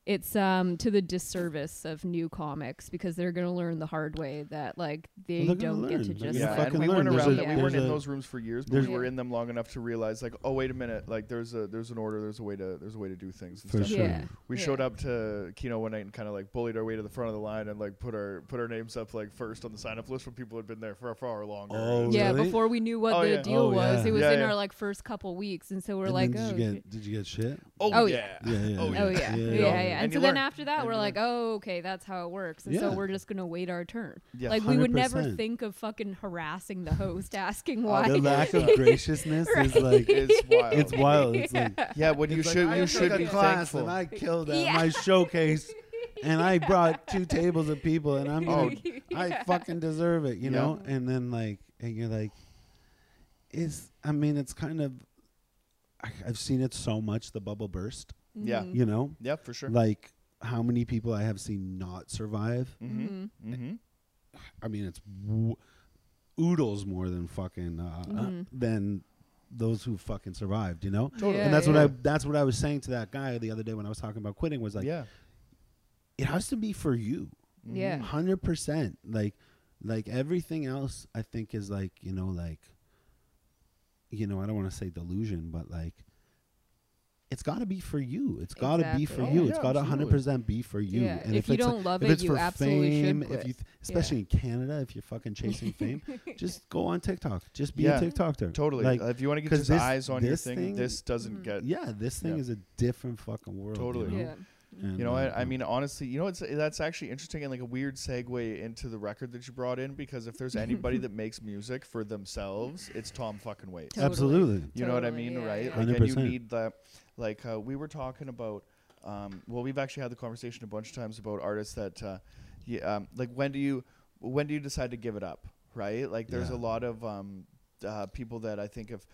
it's um to the disservice of new comics because they're gonna learn the hard way that like they Well, don't get to just Yeah, like, and fucking we learn. weren't around. a- that. We weren't in those rooms for years, but we were in them long enough to realize, like, oh wait a minute, like there's a there's an order, there's a way to there's a way to do things. And For stuff. sure. yeah. We yeah. showed up to Kino one night and kind of like bullied our way to the front of the line and like put our put our names up like first on the sign up list when people had been there for a far longer. Oh, Yeah, really? before we knew what Oh, the yeah. deal Oh, was, yeah. it was Yeah, in yeah. our like first couple weeks, and so we're And like, oh, did you get did you get shit? Oh, Oh, yeah. Yeah, yeah. Oh, Oh yeah, yeah, Yeah, yeah, yeah. And, And so you then after that, And we're like, oh, okay, that's how it works. And so we're just gonna wait our turn. Yeah. Like we would never think of fucking harassing the host, asking Oh, why. The lack of graciousness is like It's wild. it's wild. It's like yeah, when you like, should I you should be class thankful. and I killed at Yeah. my showcase, and I brought two tables of people, and I'm Oh, gonna I fucking deserve it, you Yeah. know. And then like, and you're like, it's. I mean, it's kind of. I, I've seen it so much. The bubble burst, Yeah. You know. yeah, for sure. Like how many people I have seen not survive. Mm-hmm. Mm-hmm. I mean, it's w- oodles more than fucking uh, uh, Mhm. than those who fucking survived, you know. Totally. Yeah, and that's yeah. what I that's what I was saying to that guy the other day when I was talking about quitting was like yeah. it has to be for you. Mm-hmm. Yeah. Hundred percent. Like like everything else I think is like, you know, like you know, I don't want to say delusion, but like it's got to be for you. It's got to be for Exactly. you. Oh, it's yeah, got to 100% be for you. Yeah, And if you it's don't love if it, it's you for absolutely should quit. if you th- especially in Canada, if you're fucking chasing fame, just go on TikTok. Just be Yeah, a TikToker. Totally. Like, if you want to get just this- eyes on your this thing, thing- this doesn't Mhm. get. yeah, this thing Yeah. is a different fucking world. Totally. You know? Yeah. And, You know, uh, I, I mean, honestly, you know, it's that's actually interesting and like a weird segue into the record that you brought in because if there's anybody that makes music for themselves, it's Tom fucking Waits. Totally. absolutely. You know what I mean, yeah, right? yeah. Like, and you need that. Like uh, we were talking about. Um, well, we've actually had the conversation a bunch of times about artists that, uh, yeah, um, like when do you when do you decide to give it up, right? Like there's Yeah. a lot of um, uh, people that I think if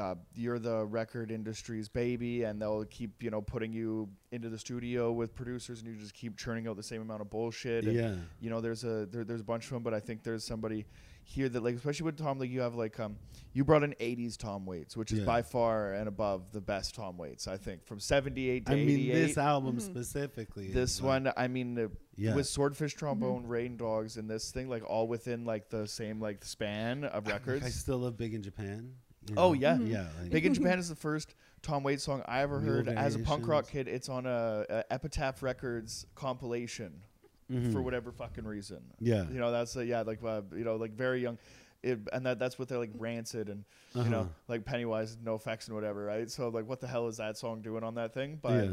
uh, you're the record industry's baby, and they'll keep you know putting you into the studio with producers, and you just keep churning out the same amount of bullshit. and Yeah. you know there's a there, there's a bunch of them but i think there's somebody here that like especially with tom like you have like um you brought in 80s tom waits which is Yeah. by far and above the best tom waits i think from 78 to I mean, this album Mhm. specifically. is this like- one i mean uh, yeah. with swordfish trombone rain dogs and this thing like all within like the same like span of records I still love Big in Japan. you Oh, know? yeah. Mhm. Yeah. Like, Big in Japan is the first Tom Waits song I ever heard as a punk rock kid. It's on a, a Epitaph Records compilation mhm. for whatever fucking reason. Yeah. you know that's uh, yeah like uh, you know like very young it, and that that's what they're like rancid and you Uh-huh. know like pennywise NOFX and whatever right so like what the hell is that song doing on that thing but yeah.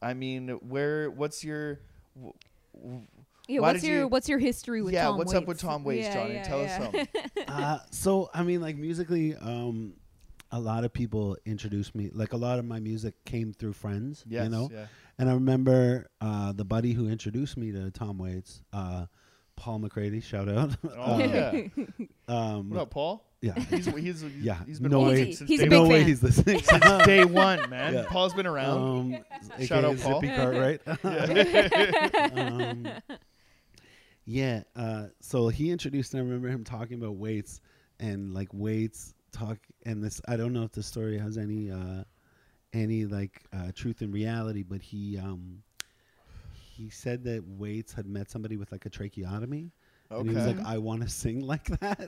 i mean where what's your w- w- Yeah, Why what's your you- what's your history with yeah Tom what's Waits? up with tom waits Yeah, johnny yeah, tell yeah. us something uh, so I mean, like musically, um, a lot of people introduced me. Like a lot of my music came through friends. yes You know, yeah and I remember uh, the buddy who introduced me to Tom Waits, uh, Paul McCready. Shout out. oh Uh, yeah Um, what up paul yeah. he's he's, he's Yeah, he's been no way. since He's day a no big way fan. he's listening. since day one man Yeah. paul's been around Um, Shout out, Paul. Zippy Cartwright. um, yeah. Uh, so he introduced, and I remember him talking about Waits and like Waits talk. And this, I don't know if the story has any, uh, any like uh, truth in reality, but he, um, he said that Waits had met somebody with like a tracheotomy. And he was like, I want to sing like that.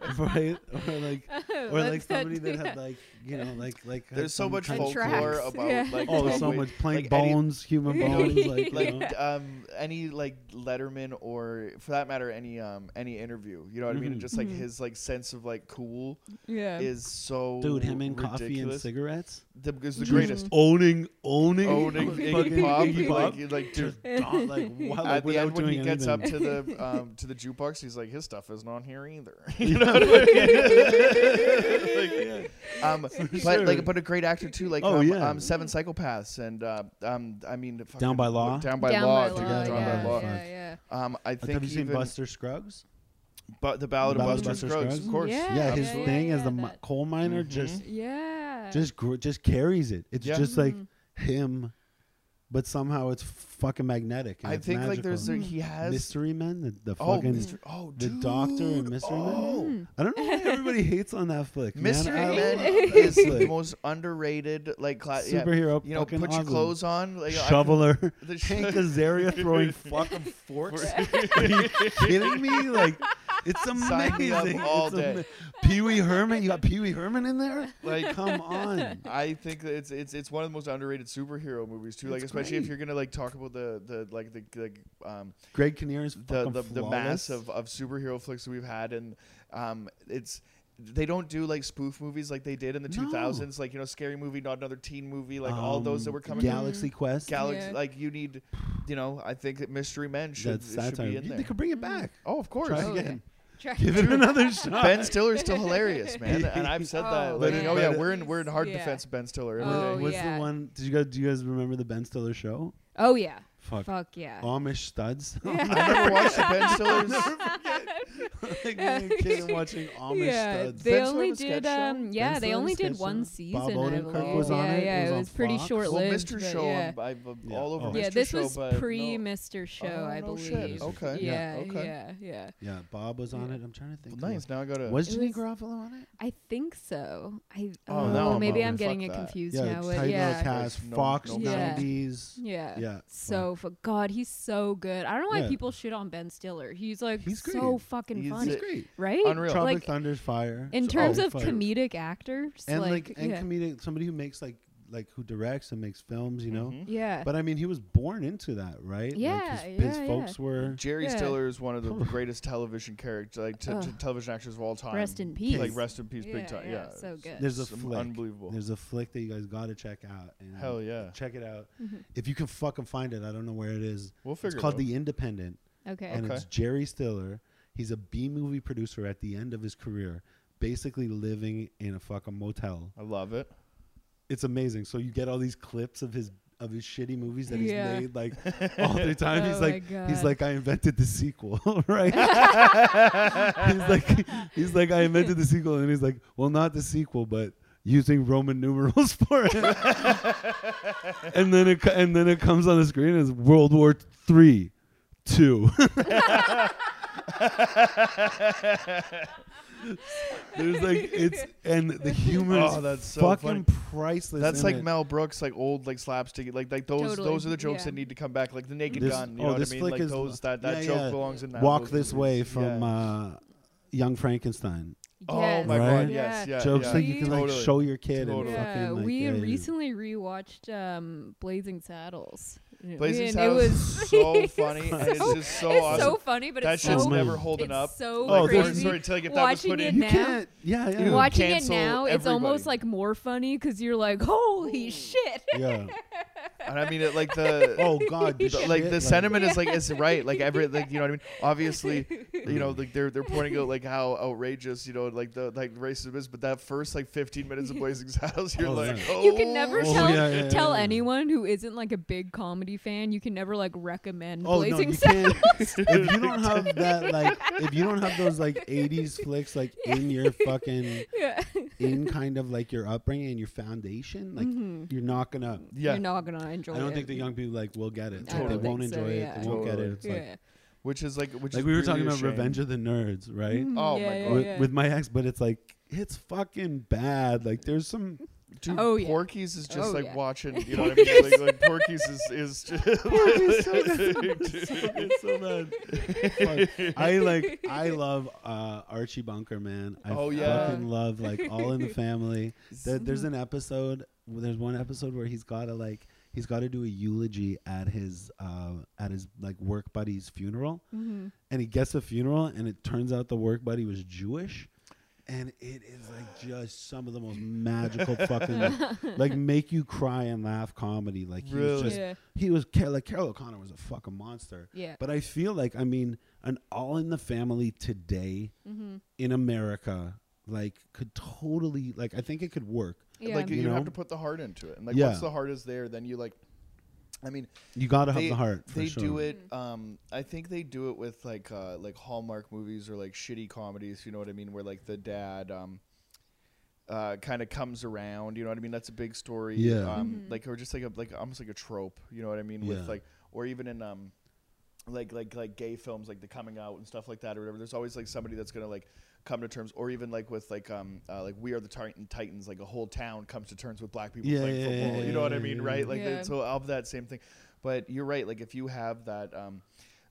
right? Or like, or like That's not- somebody that had like, you know, like, like. there's so much folklore tracks. about Yeah. like Oh, there's so much playing like any- bones, human bones, like, you like know. um any like Letterman or for that matter any um any interview. You know what I mean? And Mhm. just like Mhm. his like sense of like cool yeah. is so dude, him and coffee and cigarettes, The, is the Mhm. greatest. owning, owning, Owning Iggy Pop, Iggy Pop. like, like dude. Just like, wow, like, At the end, when he doing gets up to the um, to the jukebox, he's like, his stuff isn't on here either. you know what I mean? Like, um, but sure. like, but a great actor too. Like, Oh, um, yeah. um, Seven Psychopaths, and uh, um, I mean, Down by Law? Down by Down Law, by dude, law, Down by Law. yeah, yeah. Um, I think have you seen Buster Scruggs? But the Ballad, The of Ballad of Buster, Buster Scruggs, Scruggs? of course. Yeah, Yeah, his yeah, thing yeah, as the mi- coal miner Mhm. just Yeah. just gr- just carries it. It's just like Mhm. him, but somehow it's fucking magnetic. and I it's think like there's a, he has Mystery Men, the, the oh, fucking. Mr. oh the. Doctor and Mystery Men? oh. Mm. I don't know why everybody hates on that flick. man. Mystery I Men love that is the most underrated like cla- yeah, superhero. you know fucking put your awesome. clothes on like, Shoveler, the sh- Hank Azaria throwing fucking forks. Are you kidding me? Like, it's Sign me amazing. up all It's day. ama- Pee Wee Herman, you got Pee Wee Herman in there? like Come on. I think that it's it's it's one of the most underrated superhero movies too. Like It's especially if you're gonna like talk about the the like the like um Greg Kinnear is the the, the mass of, of superhero flicks that we've had and um it's they don't do like spoof movies like they did in the No. 2000s like you know scary movie not another teen movie like all those that Um, were coming Galaxy Quest. Galaxy Yeah. like you need you know I think that Mystery Men should, That's should be in You- there They could bring it back. oh of course Try Oh, again. Try- Give it another shot. Ben Stiller's still hilarious, man, and I've said that. Oh, Like, man. oh yeah, we're in we're in hard Yeah. defense of Ben Stiller every Oh, day. What's yeah. the one? Did you guys? Do you guys remember the Ben Stiller show? Oh yeah. Fuck. Fuck yeah. Amish studs. I never watched the Ben Stiller's. like being a kid and watching Amish yeah, studs. they Ben only the sketch did show? um yeah, Ben they only did one season, Bob I Odenkirk believe. was on yeah, it. It yeah, was it was pretty Fox. short Well, lived. Mr. Show, yeah. I'm, I've, uh, Yeah. all over Oh. Mr. Yeah, this Show, was pre no. Mr. Show, Oh, I no believe. shit. Okay. Yeah, Okay. yeah, yeah. Yeah, Bob was on Yeah. it. I'm trying to think. Well, nice. Now I gotta. Was It Janeane was- Garofalo on it? I think so. I Oh, oh, now maybe. I'm getting it confused Yeah, now. Yeah, cast. Fox Yeah. 90s. yeah, Yeah. so fu- God, he's so good. I don't know why people shit on Ben Stiller. He's like He's so great. Fucking He's funny, He's great. right? Unreal. Tropic Like Thunder's fire. in So- terms of fire. comedic actors, and like, like, and yeah. comedic somebody who makes like like who directs and makes films, you know. Mhm. yeah, But I mean, he was born into that, right? Yeah, like his, his yeah, folks were. Jerry Yeah. Stiller is one of the greatest television characters, like t- t- television actors of all time. Rest in peace. Like rest in peace, big Yeah, time. yeah, Yeah, so good. There's a it's flick. unbelievable. There's a flick that you guys got to check out. And Hell yeah, check it out. Mhm. If you can fucking find it, I don't know where it is. we'll figure. It's called it. The Independent, okay. and Okay. it's Jerry Stiller. He's a B movie producer at the end of his career, basically living in a fucking motel. I love it. It's amazing. So you get all these clips of his of his shitty movies that he's Yeah. made like all the time. Oh he's my like he's like I invented the sequel, right? he's like he's like I invented the sequel, and he's like, well, not the sequel, but using Roman numerals for it. and then it and then it comes on the screen as World War Three, two. There's like it's and the humor is Oh, that's so fucking funny. priceless. That's like it. Mel Brooks, like old like slapstick, like like those Totally, those are the jokes yeah. that need to come back, like the Naked This- Gun. You oh, know what this I mean? flick Like is- those that that yeah, joke yeah. belongs in that. Walk those this movies. way Yeah. from uh, Young Frankenstein. Oh Yes. my Right? god, yes, yeah. Jokes yeah. that you can like Totally. show your kid Totally. and Yeah, fucking like we yeah, recently rewatched um, Blazing Saddles. Blazing and Saddles it was is so funny, and it's so- just so it's awesome. so funny, but that it's shit's so amazing. never holding it's up. so Oh, there's- crazy. sorry, till like if that was Watching put it in, You now, can't. Yeah, yeah. Watching it cancel now, it's almost like more funny because you're like, holy shit. yeah. and I mean it like the Oh God. the- the like shit, the sentiment is like is right like every like you know what I mean obviously you know like they're they're pointing out like how outrageous you know like the like racism is but that first like 15 minutes of Blazing Saddles you're Oh, like oh You can never Oh, tell oh, yeah, yeah, tell yeah. anyone who isn't like a big comedy fan. You can never like recommend Oh no, Blazing you Saddles. can't. if you don't have that, like, if you don't have those like '80s flicks, like in your fucking, yeah. in kind of like your upbringing and your foundation, like, Mhm. you're not gonna. yeah You're not gonna enjoy it. I don't think the young people like will get it. I Like, they won't think so, enjoy it. yeah. They won't get it. It's like, which is like which like is we were really talking about shame. Revenge of the Nerds, right? Mhm, Oh yeah, my yeah, God. with, with my ex, but it's like it's fucking bad. Like there's some Dude, Oh, yeah. Porky's is just Oh, like yeah. watching you know what I mean like, like Porky's is is just Porky's so good. it's so bad. Fuck. I like I love uh, Archie Bunker, man. I Oh, yeah. fucking love like All in the Family. There, there's an episode. There's one episode where he's got to like he's got to do a eulogy at his uh, at his like work buddy's funeral, Mhm. and he gets a funeral, and it turns out the work buddy was Jewish. And it is like just some of the most magical fucking like make you cry and laugh comedy. Like he was Really? just yeah. he was like Carroll O'Connor was a fucking monster. Yeah. But I feel like I mean an All in the Family today Mm-hmm. in America like could totally like I think it could work. Yeah. like you, You know? have to put the heart into it and like Yeah. once the heart is there then you like I mean You got to have the heart. For they sure. do it um i think they do it with like uh like hallmark movies or like shitty comedies you know what i mean where like the dad um uh kind of comes around you know what i mean that's a big story Yeah. um Mhm. like or just like a like almost like a trope you know what i mean Yeah. with like or even in um like like like gay films like the coming out and stuff like that or whatever there's always like somebody that's gonna like come to terms or even like with like um uh, like we are the Titan Titans like a whole town comes to terms with black people Yeah, playing yeah, yeah, football yeah, you know what I mean yeah, right like Yeah. so of that same thing but you're right like if you have that um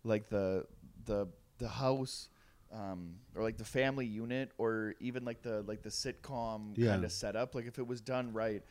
like the the the house um or like the family unit or even like the like the sitcom Yeah. kind of setup like if it was done right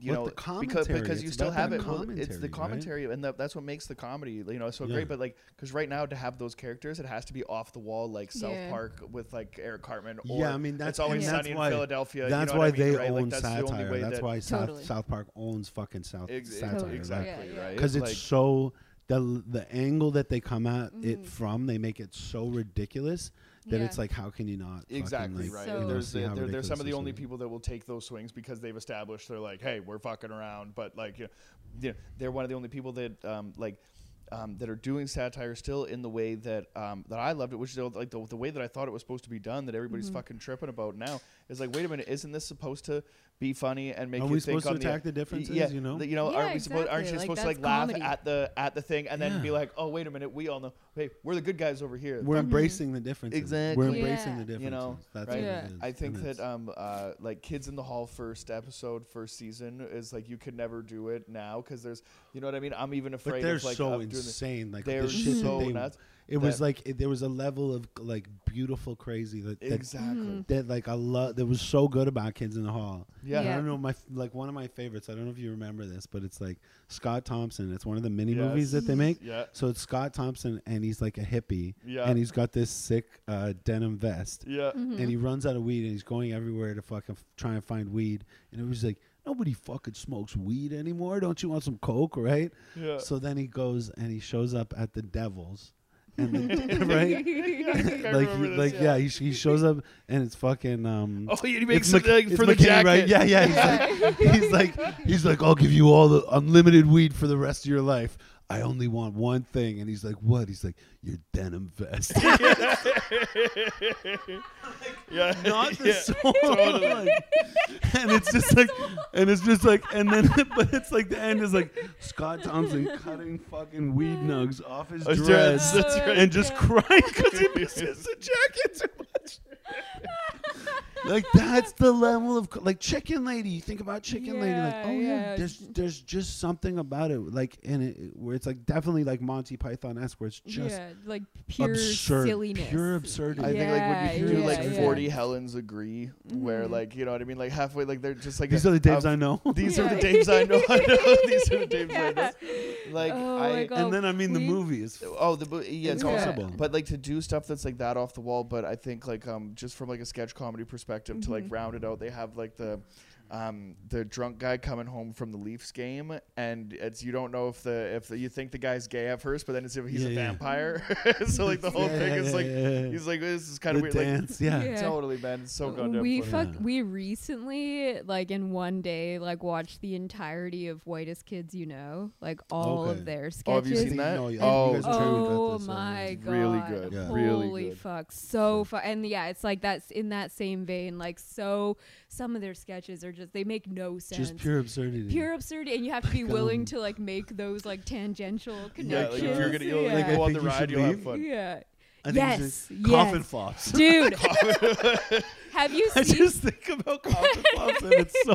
you With know the because because you still have it well, it's commentary, the right? commentary and that, that's what makes the comedy you know so Yeah. great but like because right now to have those characters it has to be off the wall like south Yeah. park with like eric cartman or Yeah, I mean that's always and sunny that's why, in philadelphia you That's know why I mean, they right? own like, that's the only satire. way That's that why South Totally. South Park owns fucking South ex- satire. Totally. exactly Yeah, yeah. right Because it's Like, so the the angle that they come at it Mhm. from, they make it so ridiculous that Yeah. it's like, how can you not? Exactly like, right. So- you know, there's the, they're, they're some of the only people that will take those swings because they've established they're like, hey, we're fucking around, but like, you know, you know, they're one of the only people that um, like. Um, that are doing satire still in the way that um, that I loved it, which is like the, the way that I thought it was supposed to be done. That everybody's Mhm. fucking tripping about now is like, wait a minute, isn't this supposed to be funny and make Are you know are we think supposed to on attack the differences? Yeah, you know, the- you know, Yeah, aren't we supposed? Aren't you Like, supposed to like that's laugh at the at the thing and then Yeah. be like, oh wait a minute, we all know, hey, we're the good guys over here. we're Mhm. embracing the differences. Exactly. We're embracing Yeah. the differences. You know, That's right? what Yeah. it is. I think And that um uh like Kids in the Hall first episode first season is like you could never do it now because there's you know what I mean I'm even afraid But they're of like so of doing doing the- insane. Like They the were shit so they, nuts. It was like it, there was a level of like beautiful crazy that that, Exactly. Mhm. that like I love that was so good about Kids in the Hall. Yeah. I don't know my like one of my favorites. I don't know if you remember this, but it's like Scott Thompson. It's one of the mini Yes. movies that they make. Yeah. So it's Scott Thompson and he's like a hippie Yeah. and he's got this sick uh, denim vest Yeah. Mhm. and he runs out of weed and he's going everywhere to fucking f- try and find weed and it was like nobody fucking smokes weed anymore. Don't you want some coke, right? Yeah. So then he goes and he shows up at the Devils, and the, right, I like he, this, like yeah, he, he shows up and it's fucking um. Oh, he makes it's it like it's for the McKinney, jacket. right? Yeah, yeah. He's like, he's like, he's like, I'll give you all the unlimited weed for the rest of your life. I only want one thing, and he's like, "What?" He's like, "Your denim vest." yeah. Not the yeah. song. totally. Like, and it's just like, and it's just like, and then, but it's like the end is like Scott Thompson cutting fucking weed nugs off his Oh, dress that's right. and just crying because he misses the jacket too much. Like that's the level of like Chicken Lady. You think about Chicken Lady, like oh yeah, yeah. there's there's just something about it, like in it where it's like definitely like Monty Python esque, where it's just yeah, like pure absurd, silliness. pure absurdity. I think like when you do yeah, like yeah. 40 Helens agree, where Mhm. like, you know what I mean? Like halfway, like they're just like. These a- are the Daves a- I know. These are the Yeah. Daves I know. I know. These are the Daves I know. Like, oh I. God. and then I mean the movies. Oh, the bo- yeah, it's Yeah. impossible. But like to do stuff that's like that off the wall, but I think like um just from like a sketch comedy perspective to like Mhm. round it out, they have like the um the drunk guy coming home from the Leafs game, and it's you don't know if the if the, you think the guy's gay at first, but then it's if he's Yeah, a yeah. vampire. so like the whole Yeah, thing yeah, is like yeah, yeah. he's like this is kind of weird. Dance, yeah. Yeah. Totally, man. It's so goddamn we fuck Yeah. we recently like in one day like watched the entirety of whitest kids you know like all Okay. of their Oh, sketches have you seen that? No, yeah, Oh, you guys are talking about Oh uh, my god! Really good. Yeah. Really Holy good. fuck! So fun, and yeah, it's like that's in that same vein. Like so, some of their sketches are just they make no sense. Just pure absurdity. Pure absurdity, and you have to be willing um, to like make those like tangential yeah, connections. like if you're gonna you'll, yeah. like, go on the you ride, you'll have fun. yeah. I think yes, it's just yes. coffin flops. dude. have you Seen I just think about coffin flops and it's so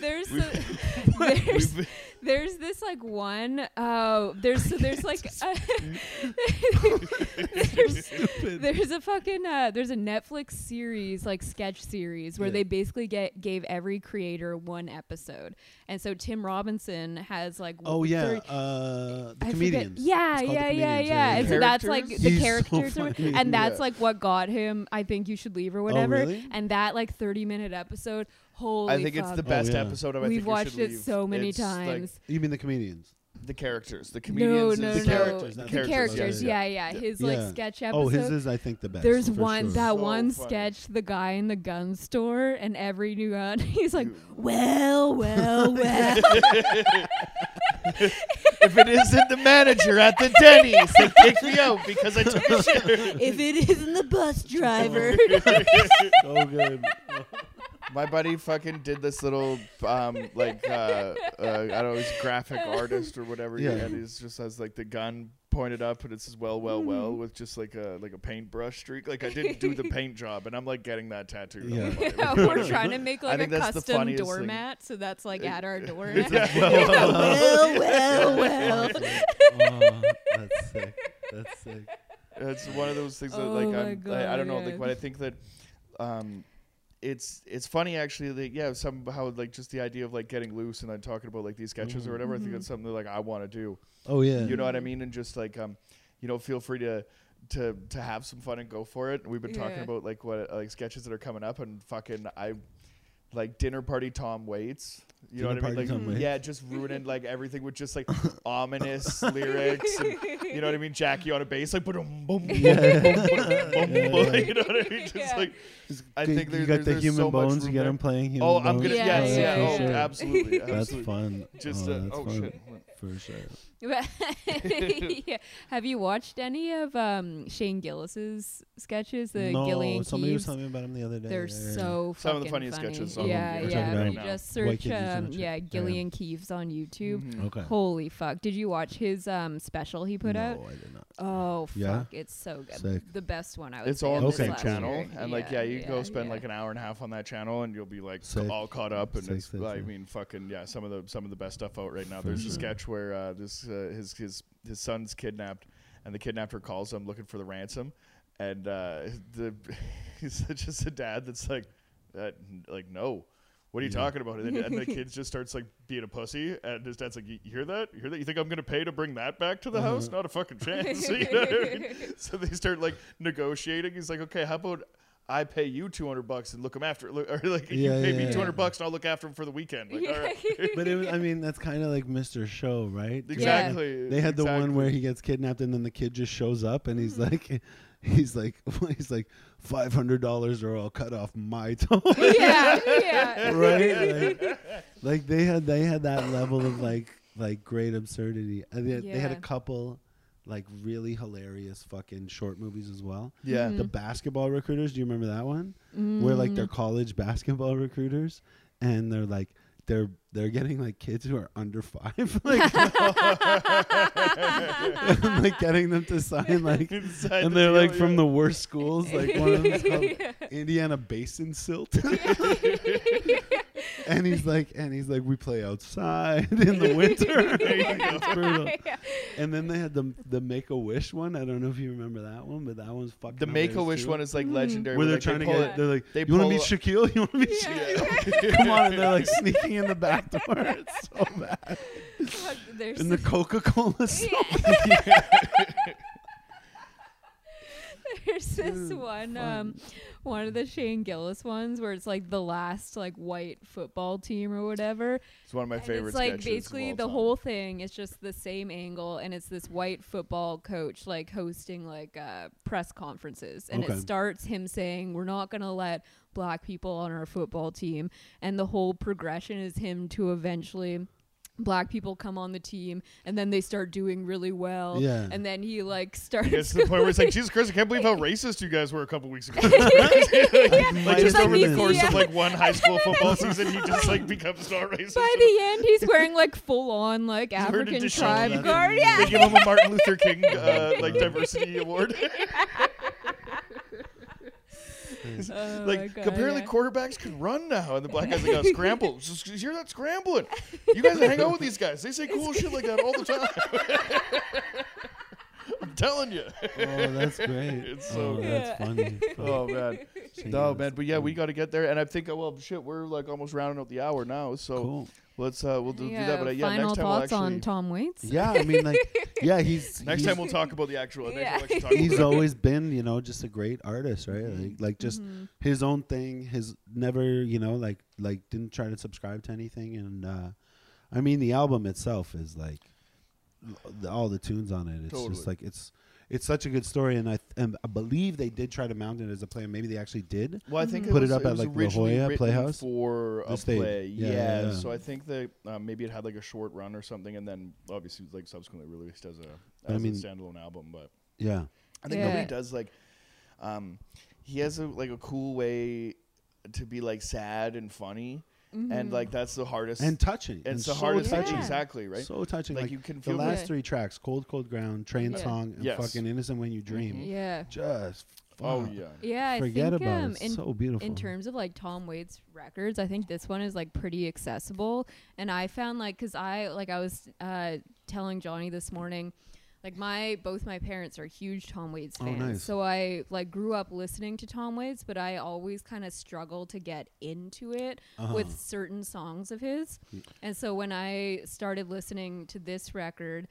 there's a, there's We've- there's this like one uh there's so there's like there's, there's a fucking uh there's a Netflix series like sketch series where Yeah. they basically get gave every creator one episode. And so Tim Robinson has like Oh yeah, 30 uh, the I forget- comedians. Yeah, It's called The yeah, yeah, Comedians, yeah. And so that's like the He's characters, are- funny. and that's Yeah. like what got him. I think you should leave or whatever. Oh, really? And that like thirty minute episode. Holy, I think it's the best oh, yeah. episode of I We've think You watched Should it Leave. so many It's, like, times. You mean the comedians? the characters, the comedians, no, and no, the no. characters, The characters, characters, yeah, yeah, yeah. His Yeah. like sketch episode. Oh, his is I think the best. There's for one sure. that So one funny. sketch, the guy in the gun store, and every new gun, he's like, well, well, well. if it isn't the manager at the Denny's, they kick me out because I took a shit. if it isn't the bus oh driver. so good. My buddy fucking did this little um like uh, uh I don't know, he's graphic artist or whatever. Yeah. And he's just has like the gun pointed up and it says well, well, well Mm-hmm. with just like a like a paintbrush streak. Like I didn't do the paint job and I'm like getting that tattooed. on my Yeah. Yeah, we're trying to make like a think that's the custom funniest thing. doormat, so that's like at our door. Yeah. well, well, well. oh, that's sick. That's sick. it's one of those things that Oh like I'm, I, I don't know yeah. like but I think that um it's it's funny actually that yeah somehow like just the idea of like getting loose and then talking about like these sketches or whatever I think it's something that like I want to do. Oh yeah. you know what I mean? And just like um you know feel free to to to have some fun and go for it. We've been talking about like what like sketches that are coming up and fucking I like dinner party Tom Waits you know what I mean like Tom yeah just ruining like everything with just like ominous lyrics and you know what I mean Jackie on a bass like boom boom boom Yeah. boom boom Yeah, boom you know what I mean just Yeah. like I You- think you there- got there- the there's human so bones. You room get there. him playing human oh bones. I'm gonna Yeah, yes yeah, yeah, yeah, oh yeah. absolutely That's absolutely fun. just oh, uh, that's oh fun. shit For sure. yeah. Have you watched any of um, Shane Gillis's sketches? The no, Gillian somebody was telling me about him the other day. They're Yeah, yeah. so Some of the funniest funny. sketches on Yeah, We're yeah. talking You just search, Kids, um, watch it. yeah, Yeah. Gilly and Keeves on YouTube. Mhm. Okay. Holy fuck! Did you watch his um special he put out? no, out? I did not. Oh fuck! Yeah? It's so good. Sick. The best one I would It's all on the same channel, year. and like yeah, you yeah, go spend yeah. like an hour and a half on that channel, and you'll be like all caught up. And it's, I mean, fucking yeah, some of the some of the best stuff out right now. There's a sketch where uh, this uh, his his his son's kidnapped, and the kidnapper calls him looking for the ransom, and uh, the he's just a dad that's like, uh, like no. What are you Yeah. talking about? And, then, and the kid just starts like being a pussy, and his dad's like, "You you hear that? You hear that? You think I'm gonna pay to bring that back to the Uh-huh. house? Not a fucking chance." You know I mean? So they start like negotiating. He's like, "Okay, how about I pay you two hundred bucks and look him after, look, or like you Yeah, pay yeah, me yeah. two hundred bucks and I'll look after him for the weekend." Like, all right. but it was, I mean, that's kind of like Mr. Show, right? Exactly. They had the one where he gets kidnapped and then the kid just shows up and he's Mm-hmm. like, he's like, he's like, five hundred dollars or I'll cut off my toe. yeah, yeah. right? Like, like they had they had that level of like like great absurdity. And they, they had a couple like really hilarious fucking short movies as well. Yeah. Mhm. The basketball recruiters, do you remember that one? Where like they're Mm. college basketball recruiters and they're like they're they're getting like kids who are under five, like, and, like getting them to sign like Inside and they're deal, like from yeah. the worst schools. Like one of them's called Indiana Basin Silt. And he's like, and he's like, we play outside in the winter. it's brutal. And then they had the the Make a Wish one. I don't know if you remember that one, but that one's fucking. The Make a Wish one is like Mhm. legendary. Where they're like, they trying to pull get, it- they're like, they you want to meet Shaquille? You want to meet Yeah. Shaquille? Come on, and they're like sneaking in the back door. It's so bad. Fuck, there's And the Coca Cola. Yeah. There's this one, um, one of the Shane Gillis ones where it's like the last like white football team or whatever. It's one of my and favorite it's like sketches of basically all the time. whole thing is just the same angle, and it's this white football coach like hosting like uh, press conferences, and Okay. it starts him saying, "We're not gonna let black people on our football team," and the whole progression is him to eventually. Black people come on the team, and then they start doing really well. Yeah. and then he like starts. It gets to the point where it's like, Jesus Christ, I can't believe how racist you guys were a couple weeks ago. Might like just like over the course yeah. of like one high school football season, he just like becomes not racist. By the end, he's wearing like full on like He's wearing a African disheveled tribe That's guard. amazing. Yeah. they give him a Martin Luther King uh, like diversity award. Oh like God, apparently yeah. quarterbacks can run now, and the black guy's like, oh, "Scramble! Just- just hear that scrambling? You guys hang out with these guys. They say cool shit like that all the time." I'm telling you. Oh, that's great. It's so oh, good. that's Yeah. funny. Oh man, Shane no man, but yeah, we got to get there, and I think uh, well, shit, we're like almost rounding out the hour now, so cool. Let's uh, we'll do, do that. But uh, yeah, final next time we'll thoughts actually on Tom Waits. Yeah, I mean, like, yeah, he's next he's, time we'll talk about the actual. Yeah. we'll talk he's the- always been, you know, just a great artist, right? Like, like just Mhm. his own thing. His never, you know, like like didn't try to subscribe to anything. And uh I mean, the album itself is like l- the, all the tunes on it. It's Totally. just like it's it's such a good story, and I th- and I believe they did try to mount it as a play. and Maybe they actually did. Well, I think it Put it was, up at, was like, La originally Jolla written Playhouse? for The a stage. play. Yeah, Yeah, yeah, yeah. so I think that um, maybe it had like a short run or something, and then obviously like subsequently released as a I as mean- a standalone album. But Yeah, I think Yeah. nobody does like. Um, he has a like a cool way to be like sad and funny, and Mhm. like that's the hardest. and touching. it's the so hardest touching. Yeah. exactly right. So touching. like, Like, you can feel the last it. three tracks: "Cold, Cold Ground," "Train Yeah. Song," and Yes. "Fucking Innocent When You Dream." Mhm. yeah, Just oh fuck. yeah. yeah. I Forget think about um, it. in so beautiful. in terms of like Tom Waits records, I think this one is like pretty accessible. And I found like, cause I like I was uh, telling Johnny this morning, like my both my parents are huge Tom Waits Oh, fans. nice. So I like grew up listening to Tom Waits, but I always kind of struggle to get into it Uh-huh. with certain songs of his. Mm. And so when I started listening to this record.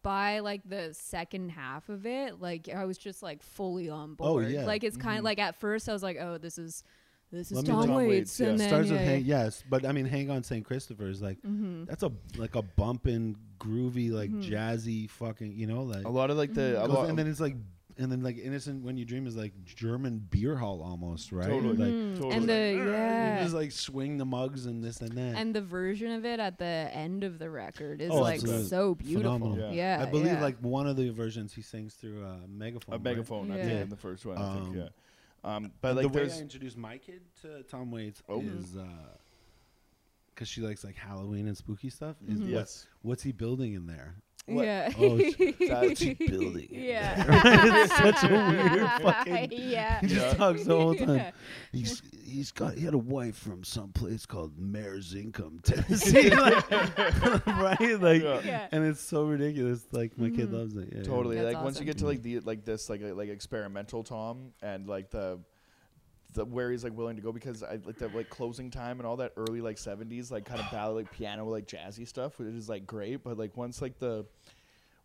By like the second half of it, like I was just like fully on board. Oh, board. yeah. Like it's kind of like at first I was like, oh, this is this is Let me Tom, Tom Waits, Waits, yeah. and starts yeah, with yeah. hang, yes, but I mean, "Hang On, Saint Christopher" is like Mhm. that's a like a bumping, groovy, like Mhm. jazzy, fucking, you know, like. A lot of like the goes- lot, and then it's like, and then like "Innocent When You Dream" is like German beer hall almost, right? Totally. Like Mhm. totally. And the you yeah, just like swing the mugs and this and that. and the version of it at the end of the record is Oh, like absolutely. so beautiful. Phenomenal. Yeah, Yeah. I believe yeah. like one of the versions he sings through a megaphone. a right? megaphone. I think Yeah. in the first one. I think Um, yeah. Um, but like the way I introduced my kid to Tom Waits Oh. is because she likes like Halloween and spooky stuff. Is Mhm. what's yes. what's he building in there? What? Yeah. Oh, sh- That's- keep building it. yeah. it's such a weird fucking. yeah. He just Yeah. talks the whole time. Yeah. He's he's got he had a wife from some place called Mare's Income, Tennessee, like, right? Like, Yeah. Yeah. and it's so ridiculous. Like my kid Mhm. loves it. Yeah, Totally. That's like once you awesome. get to like the like this like like experimental Tom and like the the where he's like willing to go because I like the like closing time and all that early like seventies like kind of ballad like piano like jazzy stuff which is like great but like once like the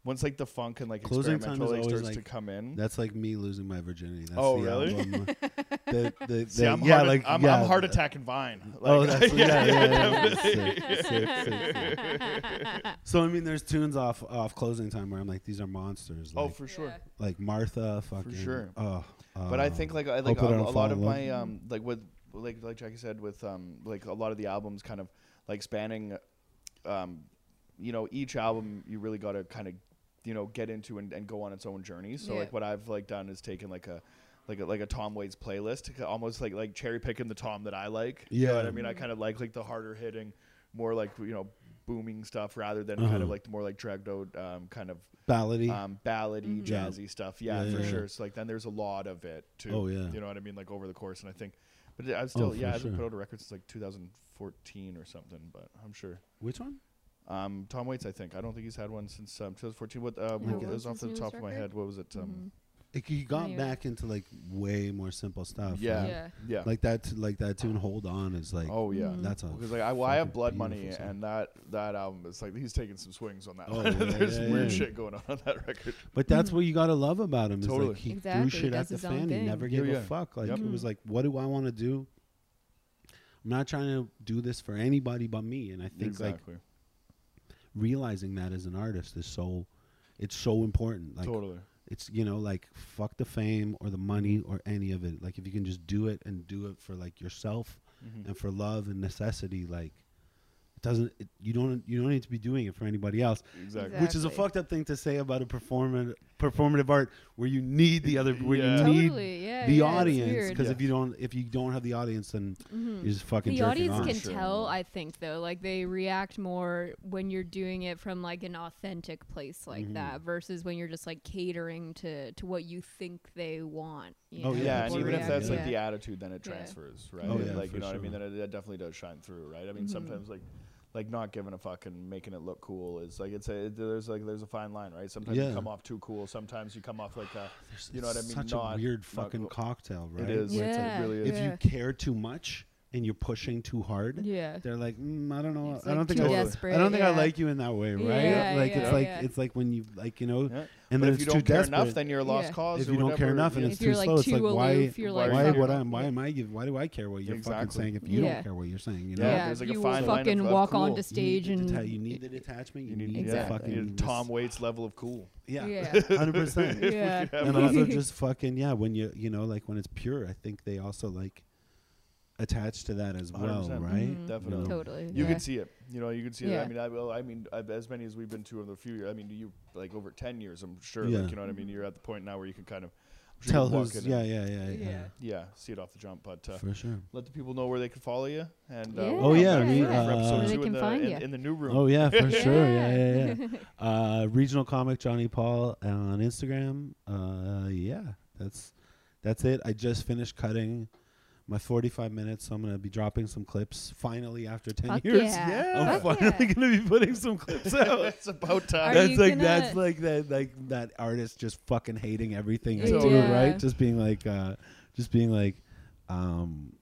once like the funk and like Closing Time experimental is like always, starts to come in. That's like me losing my virginity. That's Oh, the really? Album. the, the, See, I'm yeah, hard like I'm, yeah, I'm heart attack and vine. Oh, that's yeah, yeah, yeah, yeah. Sick, sick, sick, sick. So I mean, there's tunes off off closing time where I'm like, these are monsters. oh, Like, for sure. like Martha, fucking. sure. Oh, But I think like I like Hope a, I Don't a lot in of Love. my um like with like like Jackie said with um like a lot of the albums kind of like spanning um you know each album you really got to kind of you know get into and, and go on its own journey. So Yeah. like what I've like done is taken like a like a, like a Tom Waits playlist, almost like like cherry picking the Tom that I like. You know what I mean? I kind of like like the harder hitting, more like you know booming stuff rather than Uh-huh. kind of like the more like dragged out um, kind of ballady. um, ballady, Mhm. Yeah. jazzy stuff. Yeah, Yeah, for yeah, sure. So like then there's a lot of it too. Oh, yeah. You know what I mean? Like over the course, and I think, but I still Oh, for yeah, I haven't put out a record since like 2014 or something. But I'm sure. Which one? Um, Tom Waits, I think. I don't think he's had one since um, 2014. What uh, Yeah, what what was was off the newest top of my record? head? What was it? Um, Mhm. Like he got Anyway. back into like way more simple stuff. Yeah. Yeah. yeah. Like that, like that tune. Hold on is like. oh yeah. Mhm. That's a. Because like I, well, I have Blood Money, song. and that that album is like he's taking some swings on that. Oh, one. yeah, There's yeah, weird yeah. shit going on on that record. But that's Mhm. what you gotta love about him. Is Totally. like he Exactly, threw shit does at the fan. He thing. never Yeah, gave yeah. a fuck. Like Yep. it was like, what do I want to do? I'm not trying to do this for anybody but me. And I think like realizing that as an artist is so, it's so important. Like totally. It's you know like fuck the fame or the money or any of it. Like if you can just do it and do it for like yourself Mhm. and for love and necessity, like it doesn't. It, you don't. You don't need to be doing it for anybody else. Exactly. Which is a fucked up thing to say about a performant performative art where you need the other where Yeah. you need Totally. Yeah. the yeah, audience weird. because if you don't if you don't have the audience then Mhm. you're just fucking the jerking audience off. can Sure, tell i think though like they react more when you're doing it from like an authentic place like Mhm. that versus when you're just like catering to to what you think they want you Oh, know, yeah, yeah, and even if that's like yeah. the attitude, then it Yeah. transfers, right? Oh, yeah, like you know what I mean. that, Then it, it definitely does shine through, right? I mean, Mhm. sometimes like like not giving a fuck and making it look cool is like it's a it, there's like there's a fine line, right? Sometimes Yeah. you come off too cool. Sometimes you come off like a you know what I mean, Such not- a weird fucking cool. cocktail, right? it is. Where it's Yeah. like, It really is. if you care too much and you're pushing too hard, yeah they're like, mm, I don't know. It's, I like, don't think too I, desperate, I don't think I yeah. like you in that way, right? Yeah, like yeah, it's like yeah. it's like when you like you know, Yeah. and but then if it's you too don't care desperate. enough, then you're a lost Yeah. cause. if or you don't care whatever. enough and Yeah. it's If too you're, like, slow, it's too like why aloof, you're like, why fuck would it. Why am I give why do I care what you're fucking Exactly. saying if you Yeah. don't care what you're saying, you know? Yeah, yeah, there's like a you fine line fucking of- of walk cool. onto You stage you need, and the deta- you need the detachment. You, You need, need, the yeah, fucking need Tom Waits level of cool. Yeah, Yeah. hundred percent. yeah And also just fucking yeah, when you you know like when it's pure, I think they also like attach to that as well, 100%. right? Mhm. Definitely. You know? totally You yeah. can see it. You know, you can see it. I mean, I, well, I mean, I, as many as we've been to in a few years. I mean, you like over ten years. I'm sure. Yeah. Like, you know what I mean. You're at the point now where you can kind of I'm sure you Tell who's yeah, yeah, yeah, yeah, Yeah. yeah, see it off the jump. But uh, for sure. let the people know where they can follow you. And uh, Yeah, Oh, come yeah, back we, for- for uh, Where they can in the, find in, in the new room. Oh yeah, for sure. Yeah, Yeah. yeah, yeah. Uh, regional comic Johnny Paul on Instagram. Uh, yeah, that's that's it. I just finished cutting my 45 minutes, so I'm gonna be dropping some clips finally after 10 Fuck years. yeah. I'm Fuck finally yeah. gonna be putting some clips out. it's about time. Are that's you like gonna- that's like that like that artist just fucking hating everything I do, Yeah. right? Just being like, uh, just being like, um,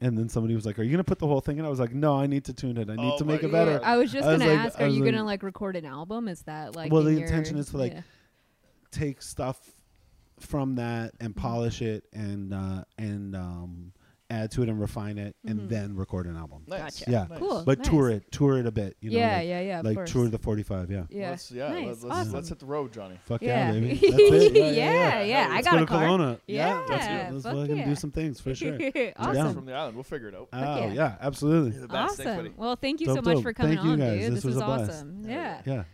and then somebody was like, "Are you gonna put the whole thing in?" I was like, "No, I need to tune it. I need Oh to make it better." God. I was just I was gonna like- ask, are you like- gonna like record an album? Is that like Well, in the your- intention is to, like, yeah. take stuff from that and Mm-hmm. polish it and uh, and um, add to it and refine it Mhm. and then record an album. nice. Gotcha. Yeah. Nice. Cool. But nice. tour it, tour it a bit. You know, yeah, like, yeah, yeah. like course. tour the 45. Yeah. Yeah. Let's, yeah, Nice. let's, let's, awesome. let's hit the road, Johnny. Fuck yeah, Yeah. baby. That's it. Yeah, yeah, Yeah, yeah. yeah, I Let's got go a to car. Kelowna. Yeah, let's, let's fuck fucking yeah. do some things for sure. Awesome. down. from the island, we'll figure it out. Oh yeah. yeah, absolutely. The best. Thanks, buddy. Awesome. Well, thank you so much for coming on, dude. This This, was was, a blast. awesome. Yeah. Yeah.